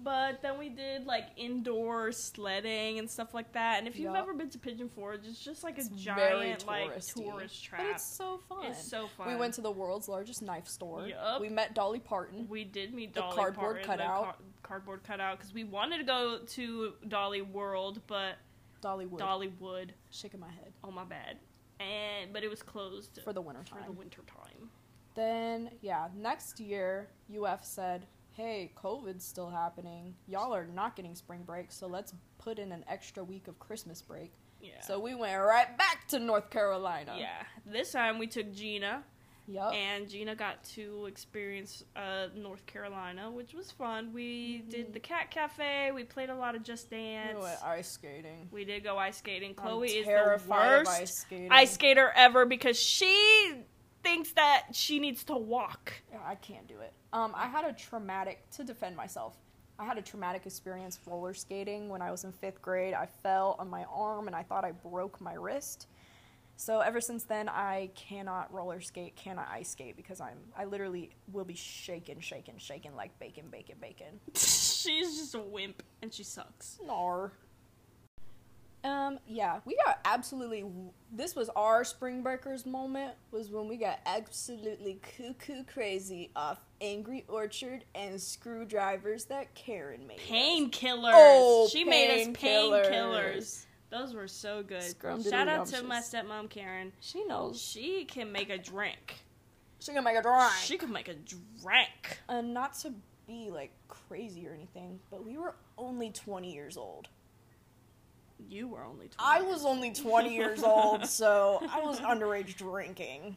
But then we did like indoor sledding and stuff like that. And if you've Yup. ever been to Pigeon Forge, it's just like It's a giant like tourist trap. But it's so fun. It's so fun. We went to the world's largest knife store. Yup. We met Dolly Parton. We did meet The Dolly cardboard Parton, the cardboard cutout. car- cardboard cutout because we wanted to go to Dolly World, but Dollywood. Dollywood. Shaking my head. Oh my bad. And but it was closed For the winter time. for the winter time. Then, yeah, next year, UF said, hey, COVID's still happening. Y'all are not getting spring break, so let's put in an extra week of Christmas break. Yeah. So we went right back to North Carolina. yeah. This time we took Gina, Yep. and Gina got to experience uh, North Carolina, which was fun. We Mm-hmm. did the cat cafe. We played a lot of Just Dance. we went ice skating. We did go ice skating. Chloe is the worst ice ice skater ever because she thinks that she needs to walk. Yeah, I can't do it. Um, I had a traumatic to defend myself. I had a traumatic experience roller skating when I was in fifth grade. I fell on my arm and I thought I broke my wrist. So ever since then, I cannot roller skate, cannot ice skate because I'm I literally will be shaking, shaking, shaking like bacon, bacon, bacon. She's just a wimp and she sucks. Nar. Um, yeah, we got absolutely. This was our spring breakers moment. Was when we got absolutely cuckoo crazy off Angry Orchard and screwdrivers that Karen made. Painkillers. Oh, she made us painkillers. Those were so good. Shout out to my stepmom Karen. She knows. She can make a drink. She can make a drink. She can make a drink. and not to be like crazy or anything, but we were only 20 years old. You were only 20. I was only 20 years old, so I was underage drinking.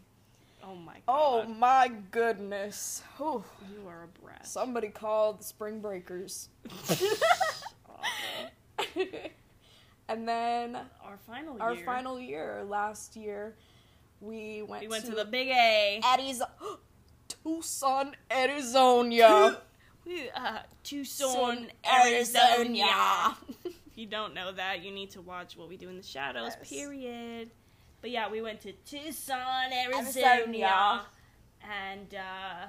Oh my oh god. Oh my goodness. Whew. You are a brat. Somebody called the Spring Breakers. And then Our final our year. final year, last year, we went, We went to, to the Big A. Arizona, Tucson, Arizona. We, uh, Tucson, Arizona. if you don't know that, you need to watch What We Do in the Shadows, Yes. period. But yeah, we went to Tucson, Arizona. Arizona. And, uh,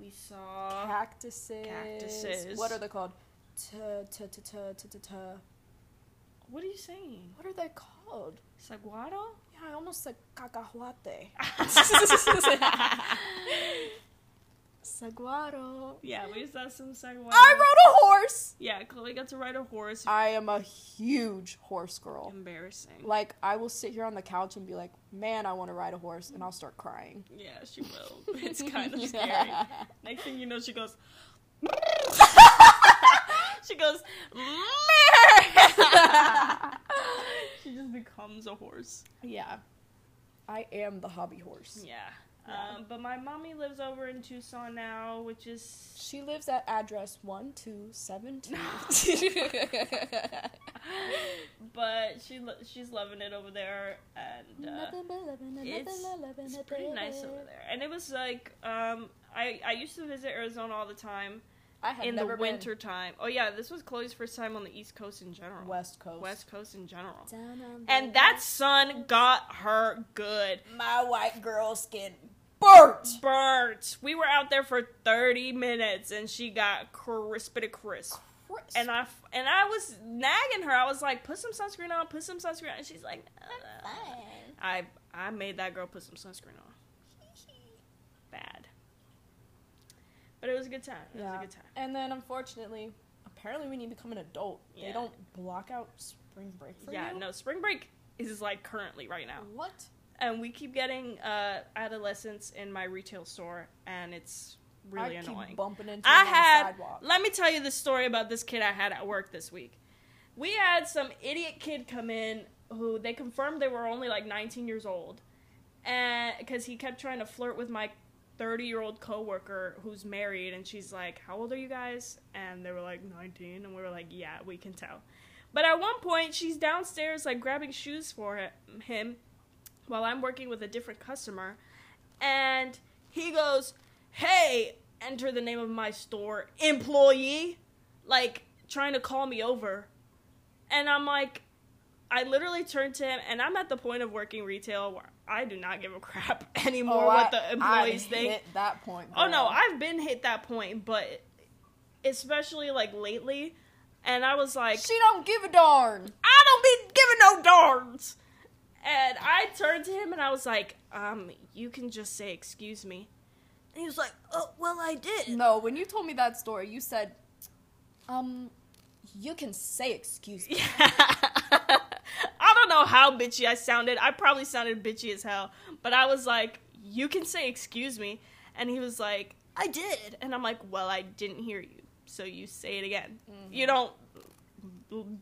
we saw. Cactuses. Cactuses. What are they called? Ta ta ta. What are you saying? What are they called? Saguaro? Yeah, I almost said cacahuate. Saguaro. yeah, we saw some saguaro. I rode a horse. Yeah, Chloe got to ride a horse. I am a huge horse girl. Embarrassing. Like I will sit here on the couch and be like, "Man, I want to ride a horse," and I'll start crying. Yeah, she will. It's kind of scary. Next thing you know, she goes. she goes. she just becomes a horse. yeah, I am the hobby horse. Yeah. Yeah. Um, but my mommy lives over in Tucson now, which is. She lives at address one two seven two. But she lo- she's loving it over there, and uh, it's, it's pretty nice over there. And it was like um, I I used to visit Arizona all the time I had in the never been winter time. Oh yeah, this was Chloe's first time on the East Coast in general. West Coast. West Coast in general. Down on And that sun got her good. my white girl skin burnt. Burnt. We were out there for 30 minutes and she got crispity crisp. Crisp. And I f- and I was nagging her. I was like, "Put some sunscreen on. Put some sunscreen." on. And she's like, "No, no." I I made that girl put some sunscreen on. Bad. But it was a good time. It was Yeah. a good time. And then unfortunately, apparently when you become an adult, Yeah. they don't block out spring break for yeah, you. Yeah, no, spring break is like currently right now. What? And we keep getting uh, adolescents in my retail store, and it's really I annoying. Keep bumping into I had. the sidewalk. Let me tell you the story about this kid I had at work this week. We had some idiot kid come in who they confirmed they were only like 19 years old, and because he kept trying to flirt with my 30 year old coworker who's married, and she's like, "How old are you guys?" And they were like 19, and we were like, "Yeah, we can tell." But at one point, she's downstairs like grabbing shoes for him while I'm working with a different customer, and he goes, "Hey, enter the name of my store, employee," like trying to call me over, and I'm like, I literally turned to him, and I'm at the point of working retail where I do not give a crap anymore Oh, what I- the employees I think. hit that point. Oh no. I've been hit that point, but especially like lately, and I was like, She don't give a darn. I don't be giving no darns. And I turned to him and I was like, um, you can just say excuse me. And he was like, oh, well, I did. No, when you told me that story, you said, um, you can say excuse me. I don't know how bitchy I sounded. I probably sounded bitchy as hell. But I was like, you can say excuse me. And he was like, I did. And I'm like, well, I didn't hear you. So you say it again. You don't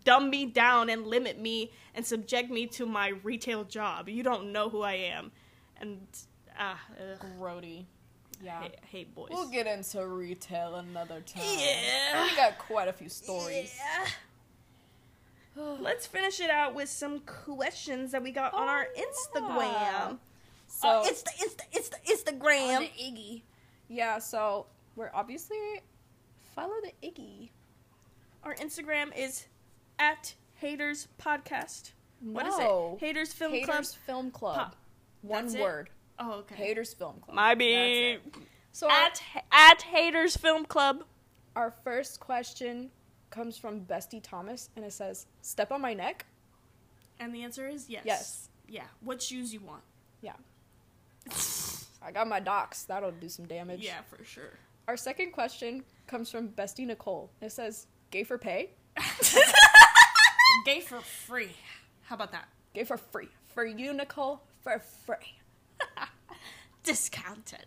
dumb me down and limit me and subject me to my retail job. You don't know who I am. And, ah, ugh, Grody. Yeah. Hate, hate boys. We'll get into retail another time. Yeah. We got quite a few stories. Yeah. Let's finish it out with some questions that we got on our Oh, Instagram. yeah. So So, it's the it's the it's the Instagram. Iggy. Yeah, so we're obviously follow the Iggy. Our Instagram is at Haters Podcast. What is No. it? Haters Film Haters Club. Film Club. Pop. One That's it? word. Oh, okay. Haters Film Club. My That's be it. So our, at at Haters Film Club. our first question comes from Bestie Thomas, and it says, "Step on my neck." And the answer is yes. Yes. Yeah. What shoes you want? Yeah. I got my docs. That'll do some damage. yeah, for sure. Our second question comes from Bestie Nicole. It says, "Gay for pay." Gay for free. How about that? Gay for free. For you, Nicole, for free. Discounted.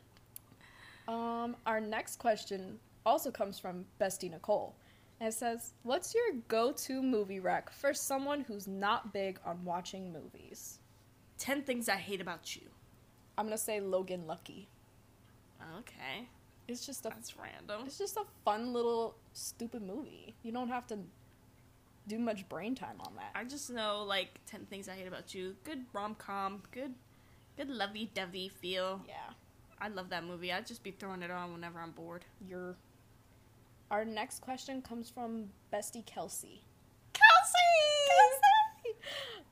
Um, our next question also comes from Bestie Nicole. And it says, What's your go to movie rec for someone who's not big on watching movies? 10 things I hate about you. I'm gonna say Logan Lucky. Okay. It's just a That's random. it's just a fun little stupid movie. You don't have to do much brain time on that. I just know like 10 things I hate about you. Good rom-com, good good lovey-dovey feel. Yeah. I love that movie. I'd just be throwing it on whenever I'm bored. You're our next question comes from Bestie Kelsey. Kelsey!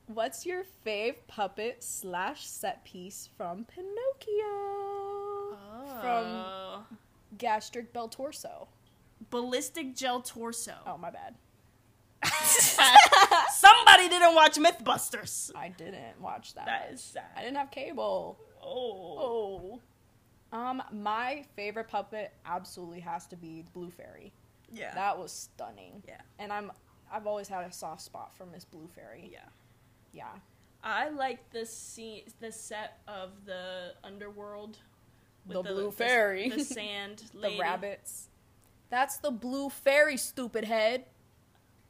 What's your fave puppet slash set piece from Pinocchio? From oh. Gastric Bell Torso. Ballistic Gel Torso. Oh, my bad. Somebody didn't watch Mythbusters. I didn't watch that. That is sad. I didn't have cable. Oh. Oh. Um, my favorite puppet absolutely has to be the Blue Fairy. Yeah. That was stunning. yeah. And I'm I've always had a soft spot for Miss Blue Fairy. Yeah. Yeah. I like the scene, the set of the underworld. The Blue Fairy. the, sand, The rabbits. That's the Blue Fairy, stupid head.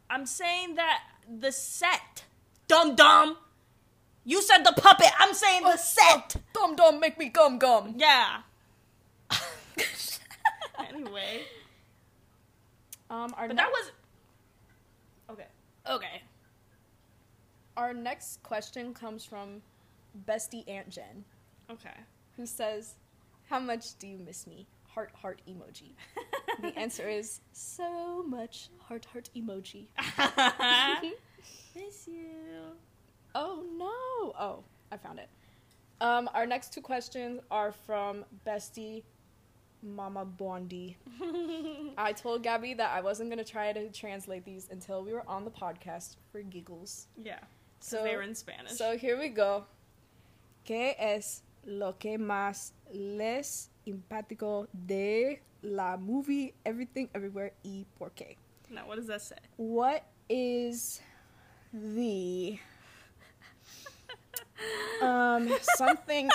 I'm saying that the set, dum dum. You said the puppet. I'm saying the set. Dum dum make me gum gum. Yeah. anyway, Um, our but ne- that was okay. Okay. our next question comes from Bestie Aunt Jen, Okay. who says, "How much do you miss me?" Heart heart emoji. the answer is so much heart heart emoji. Miss you. Oh no! Oh, I found it. Um, our next two questions are from Bestie Mama Bondi. I told Gabby that I wasn't gonna try to translate these until we were on the podcast for giggles. yeah. So they were in Spanish. So here we go. ¿Qué es lo que más les impactó de la movie Everything Everywhere y por qué? now, what does that say? What is the um something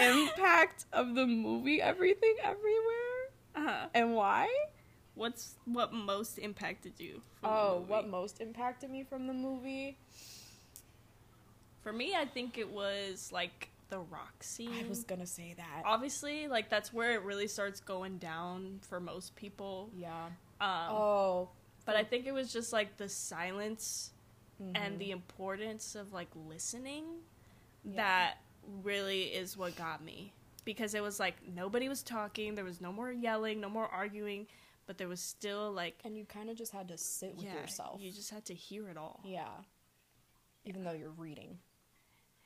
impact of the movie Everything Everywhere Uh-huh. and why? What's what most impacted you? From Oh, the movie? what most impacted me from the movie? For me, I think it was like the rock scene. I was gonna say that. obviously like that's where it really starts going down for most people. Yeah. Um, Oh. but I think it was just like the silence mhm. and the importance of like listening Yeah. that really is what got me because it was like nobody was talking, there was no more yelling, no more arguing, but there was still like and you kind of just had to sit with yeah, yourself. You just had to hear it all. yeah. Even though you're reading.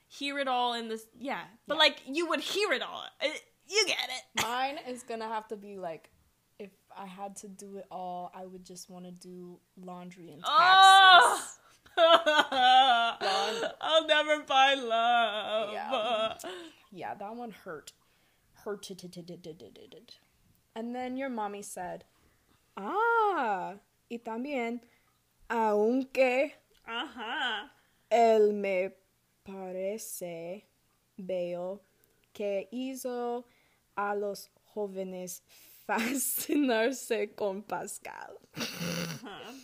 Hear it all in this yeah, but Yeah. like you would hear it all. It, you get it. Mine is gonna have to be like, if I had to do it all, I would just want to do laundry and taxes. Oh! I'll never find love. Yeah. Yeah, that one hurt. Hurt. And then your mommy said, Ah, y también, aunque Ajá. él me parece bello que hizo a los jóvenes fascinarse con Pascal. Ajá.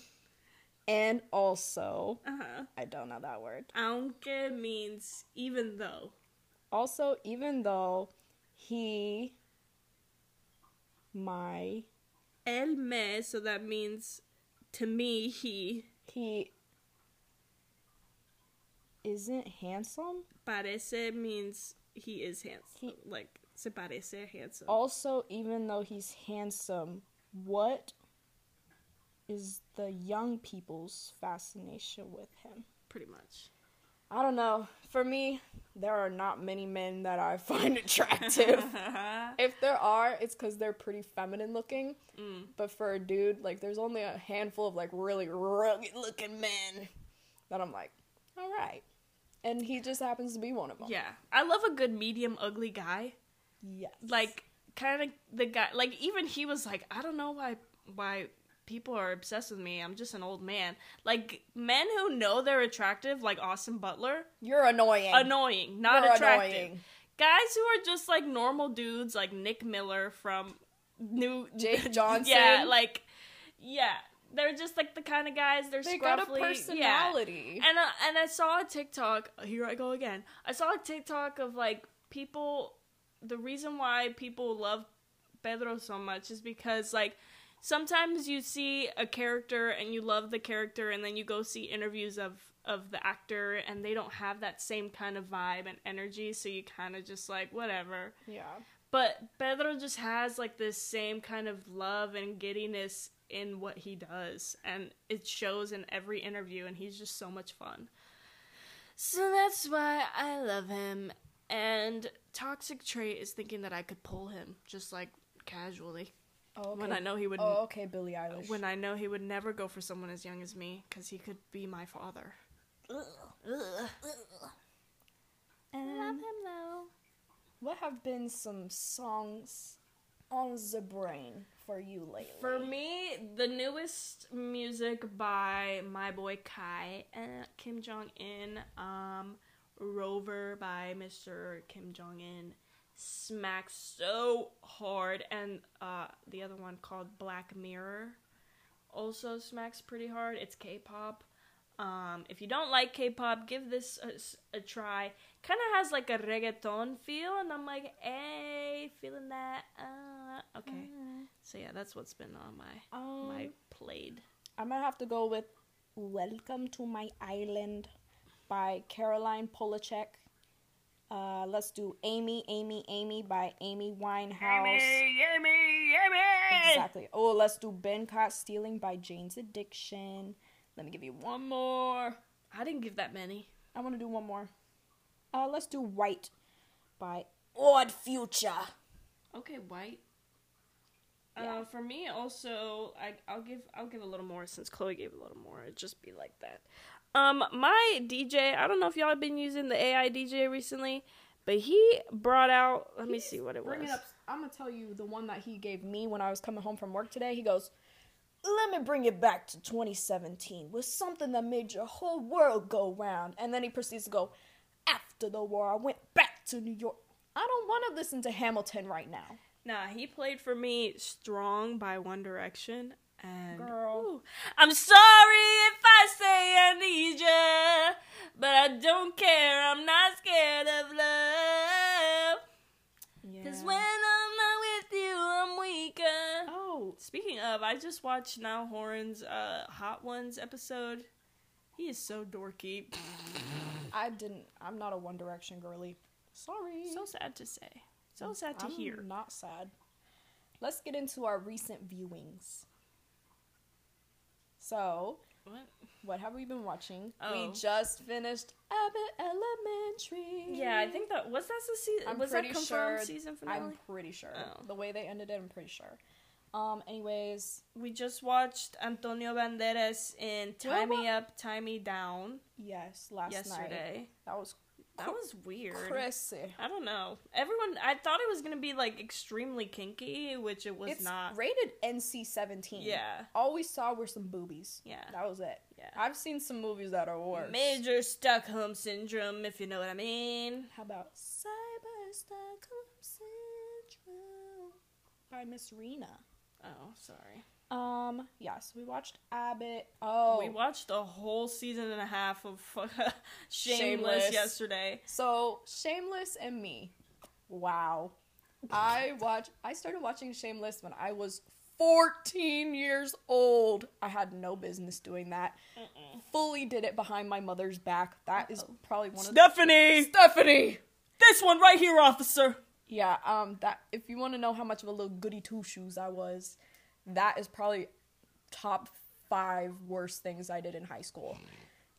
And also, Ajá. I don't know that word. Aunque means even though. Also, even though he, my, El me, so that means to me he he isn't handsome, parece means he is handsome. He- like se parece handsome. also, even though he's handsome, what is the young people's fascination with him? Pretty much. I don't know. For me, there are not many men that I find attractive. if there are, it's because they're pretty feminine looking. Mm. But for a dude, like, there's only a handful of like really rugged looking men that I'm like, all right. And he just happens to be one of them. Yeah. I love a good medium ugly guy. Yes. Like kind of the guy like even he was like I don't know why why people are obsessed with me. I'm just an old man. Like men who know they're attractive, like Austin Butler, You're annoying. annoying, not You're attractive. annoying. Guys who are just like normal dudes, like Nick Miller from New Jake Johnson. yeah, like yeah, they're just like the kind of guys. They're They scruffly. got a Yeah. personality. And uh, and I saw a TikTok. Here I go again. I saw a TikTok of like people. The reason why people love Pedro so much is because like sometimes you see a character and you love the character, and then you go see interviews of of the actor, and they don't have that same kind of vibe and energy. So you kind of just like whatever. Yeah. But Pedro just has like this same kind of love and giddiness in what he does, and it shows in every interview, and he's just so much fun. So that's why I love him. And toxic trait is thinking that I could pull him just like casually Oh, okay. when I know he would. Oh, okay, Billie Eilish. When I know he would never go for someone as young as me, because he could be my father. Ugh. I love Um, him though. what have been some songs on the brain for you lately? For me, the newest music by my boy Kai and Kim Jong-in, um, Rover by Mr. Kim Jong-in, smacks so hard, and uh, the other one called Black Mirror also smacks pretty hard. It's K-pop. Um, if you don't like K-pop, give this a try. Kind of has like a reggaeton feel, and I'm like, hey, feeling that. Uh, okay. So yeah, that's what's been on my Um, my plate. I'm gonna have to go with "Welcome to My Island" by Caroline Polachek. Uh, let's do "Amy, Amy, Amy" by Amy Winehouse. Amy, Amy, Amy. Exactly. Oh, let's do "Been Caught Stealing" by Jane's Addiction. Let me give you one more. I didn't give that many. I want to do one more. Uh, let's do "White" by Odd Future. Okay, white. Yeah. Uh, for me, also, I I'll give I'll give a little more since Chloe gave a little more. It'd just be like that. Um, my DJ. I don't know if y'all have been using the AI DJ recently, but he brought out. Let me see what it was. It up. I'm gonna tell you the one that he gave me when I was coming home from work today. He goes, "Let me bring it back to 2017 with something that made your whole world go round." And then he proceeds to go, "After the war, I went back to New York. I don't want to listen to Hamilton right now." Nah, he played for me "Strong" by One Direction, and Girl. Ooh. I'm sorry if I say I need ya, but I don't care. I'm not scared of love. Yeah. Cause when I'm not with you, I'm weaker. oh, Speaking of, I just watched Niall Horan's uh, Hot Ones episode. He is so dorky. I didn't. I'm not a One Direction girly. Sorry. So sad to say. So sad to I'm hear. Not sad. Let's get into our recent viewings. So, What? what have we been watching? Oh. We just finished Abbott Elementary. Yeah, I think that was that the season. I'm was that pretty confirmed sure- season finale? I'm pretty sure. Oh. The way they ended it, I'm pretty sure. Um. Anyways, We just watched Antonio Banderas in Tie Me Up, Tie Me Down yes, last night yesterday. that was That was weird. crazy. I don't know. Everyone, I thought it was gonna be like extremely kinky, which it was It's not. rated NC-17. Yeah. All we saw were some boobies. Yeah. That was it. Yeah. I've seen some movies that are worse. Major Stockholm syndrome, if you know what I mean. How about Cyber Stockholm Syndrome by Miss Rina? Oh, sorry. Um, yeah, so we watched Abbott. Oh, We watched a whole season and a half of Shameless, Shameless. yesterday. so Shameless and me. Wow. I watched I started watching Shameless when I was 14 years old. I had no business doing that. Fully did it behind my mother's back. That is probably one of the Stephanie, Stephanie. this one right here, officer. Yeah, um, that if you want to know how much of a little goody two shoes I was, that is probably top five worst things I did in high school.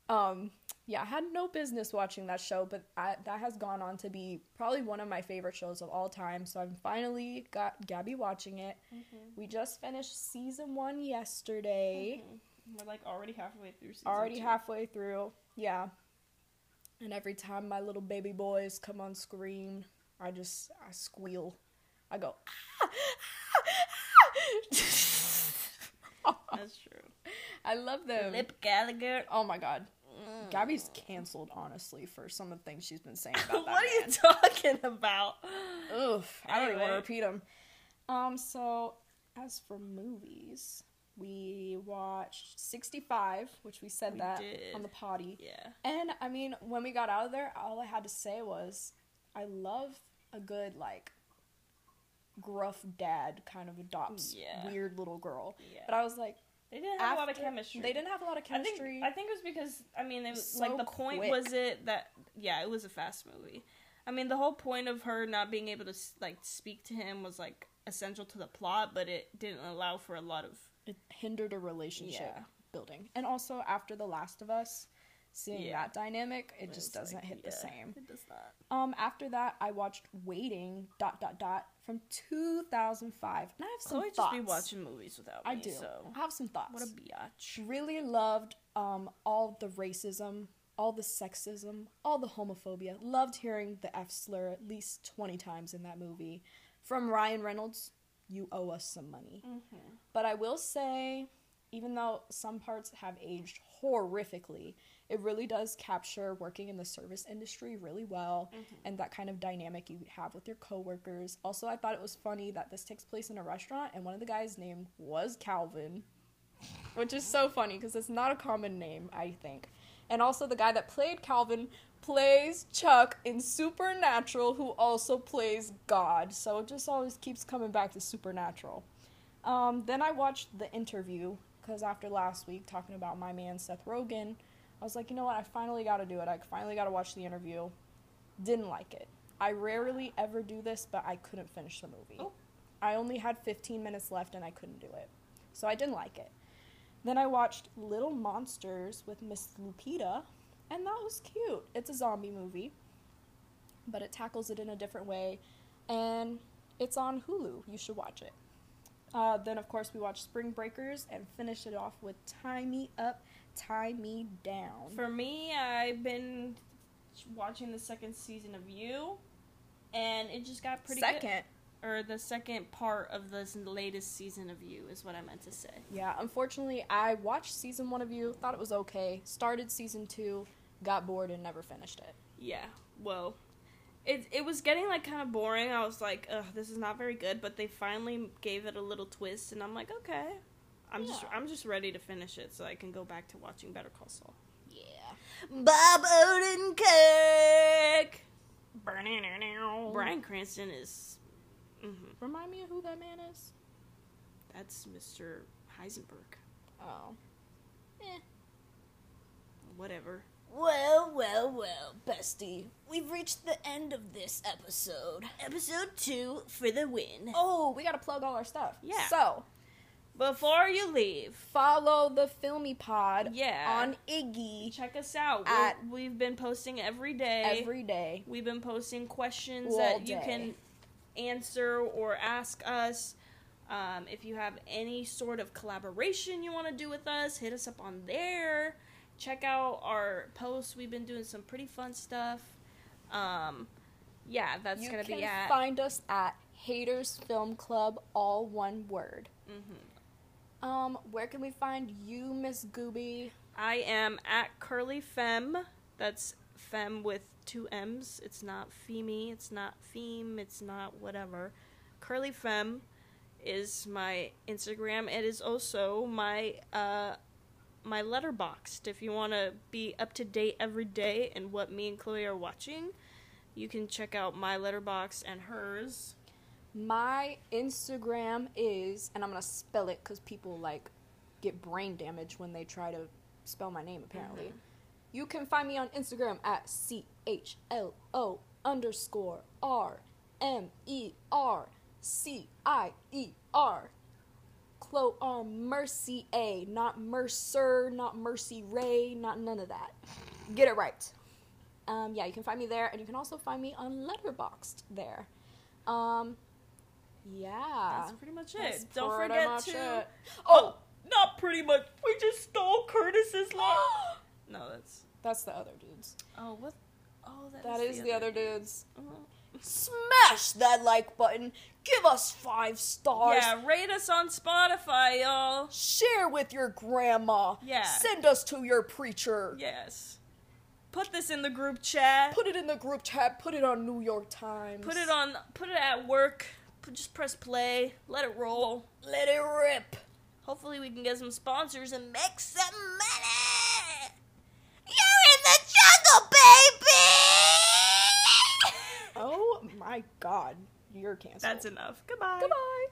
Um, yeah, I had no business watching that show, but I, that has gone on to be probably one of my favorite shows of all time. So I'm finally got Gabby watching it. We just finished season one yesterday. We're like already halfway through. Season Already two. halfway through. Yeah. And every time my little baby boys come on screen, I just I squeal. I go. "Ah, ah, ah." That's true. I love them. Lip Gallagher. Oh my god. Gabby's canceled, honestly, for some of the things she's been saying about that what are you man. talking about? Oof, I don't even want to repeat them. Um, so as for movies, we watched 65, which we said We that did. on the potty. Yeah. And I mean, when we got out of there, all I had to say was, I love a good like gruff dad kind of adopts Yeah. weird little girl. Yeah. But I was like, They didn't have a lot of chemistry. They didn't have a lot of I think chemistry. I think it was because I mean it was So like the point quick. was it that yeah it was a fast movie. I mean the whole point of her not being able to like speak to him was like essential to the plot, but it didn't allow for a lot of it hindered a relationship Yeah. building. And also after The Last of Us, seeing Yeah. that dynamic, it just doesn't like, hit the same. It does not. Um, after that, I watched Waiting dot dot dot from 2005, and I have some Chloe just thoughts. be watching movies without me. I do. So I have some thoughts. what a biatch. really loved um all the racism, all the sexism, all the homophobia. Loved hearing the F slur at least 20 times in that movie. From Ryan Reynolds, you owe us some money. Mm-hmm. But I will say, even though some parts have aged horrifically, it really does capture working in the service industry really well and that kind of dynamic you have with your coworkers. Also, I thought it was funny that this takes place in a restaurant and one of the guys' name was Calvin, which is so funny because it's not a common name, I think. And also, the guy that played Calvin plays Chuck in Supernatural, who also plays God. So it just always keeps coming back to Supernatural. Um, then I watched The Interview because after last week talking about my man Seth Rogen, I was like, you know what? I finally got to do it. I finally got to watch The Interview. Didn't like it. I rarely ever do this, but I couldn't finish the movie. Oh. I only had 15 minutes left and I couldn't do it. So I didn't like it. Then I watched Little Monsters with Miss Lupita, and that was cute. It's a zombie movie, but it tackles it in a different way, and it's on Hulu. You should watch it. Uh, then, of course, we watched Spring Breakers and finished it off with Tie Me Up, Tie Me Down. For me, I've been watching the second season of You, and it just got pretty good. Second, or the second part of this latest season of You is what I meant to say. yeah, unfortunately, I watched season one of You, thought it was okay, started season two, got bored, and never finished it. Yeah, well, it it was getting like kind of boring. I was like, ugh, this is not very good. But they finally gave it a little twist, and I'm like, okay, I'm just I'm just ready to finish it so I can go back to watching Better Call Saul. Yeah. Bob Odenkirk. Bryan Cranston is. hmm Remind me of who that man is? that's Mr. Heisenberg. Oh. Eh. Whatever. Well, well, well, bestie. We've reached the end of this episode. Episode 2 for the win. Oh, we gotta plug all our stuff. Yeah. So, Before you leave, follow the Filmy Pod Yeah. on Iggy check us out. At- We're- We've been posting every day. every day. We've been posting questions that you can answer or ask us. Um, if you have any sort of collaboration you want to do with us, hit us up on there. Check out our posts. We've been doing some pretty fun stuff. Um, yeah, that's you gonna be at. find us at Haters Film Club, all one word. Mhm. Um, where can we find you, Miss Gooby? I am at Curly Femme. That's Femme with two M's. It's not Femi. It's not Feme. It's not whatever. Curly Femme is my Instagram. It is also my uh my Letterboxd. If you want to be up to date every day and what me and Chloe are watching, you can check out my Letterboxd and hers. My Instagram is, and I'm gonna spell it because people like get brain damage when they try to spell my name. Apparently, you can find me on Instagram at c h l o underscore r m e r c i e r. Chloe R Mercy A, not Mercer, not Mercy Ray, not none of that. Get it right. Um, yeah, you can find me there, and you can also find me on Letterboxd there. Um, yeah. That's pretty much it. That's Don't pretty forget much to it. Oh, not pretty much. We just stole Curtis's line. no, that's That's the other dudes. Oh, what? Oh, That is the other dudes. Uh-huh. Smash that like button. Give us five stars. Yeah, rate us on Spotify, y'all. Share with your grandma. Yeah. Send us to your preacher. Yes. Put this in the group chat. Put it in the group chat. Put it on New York Times. Put it on. Put it at work. Just press play. Let it roll. Let it rip. Hopefully, we can get some sponsors and make. Make some money. You're in the jungle, baby. Oh my god. You're canceled. That's enough. Goodbye. Goodbye.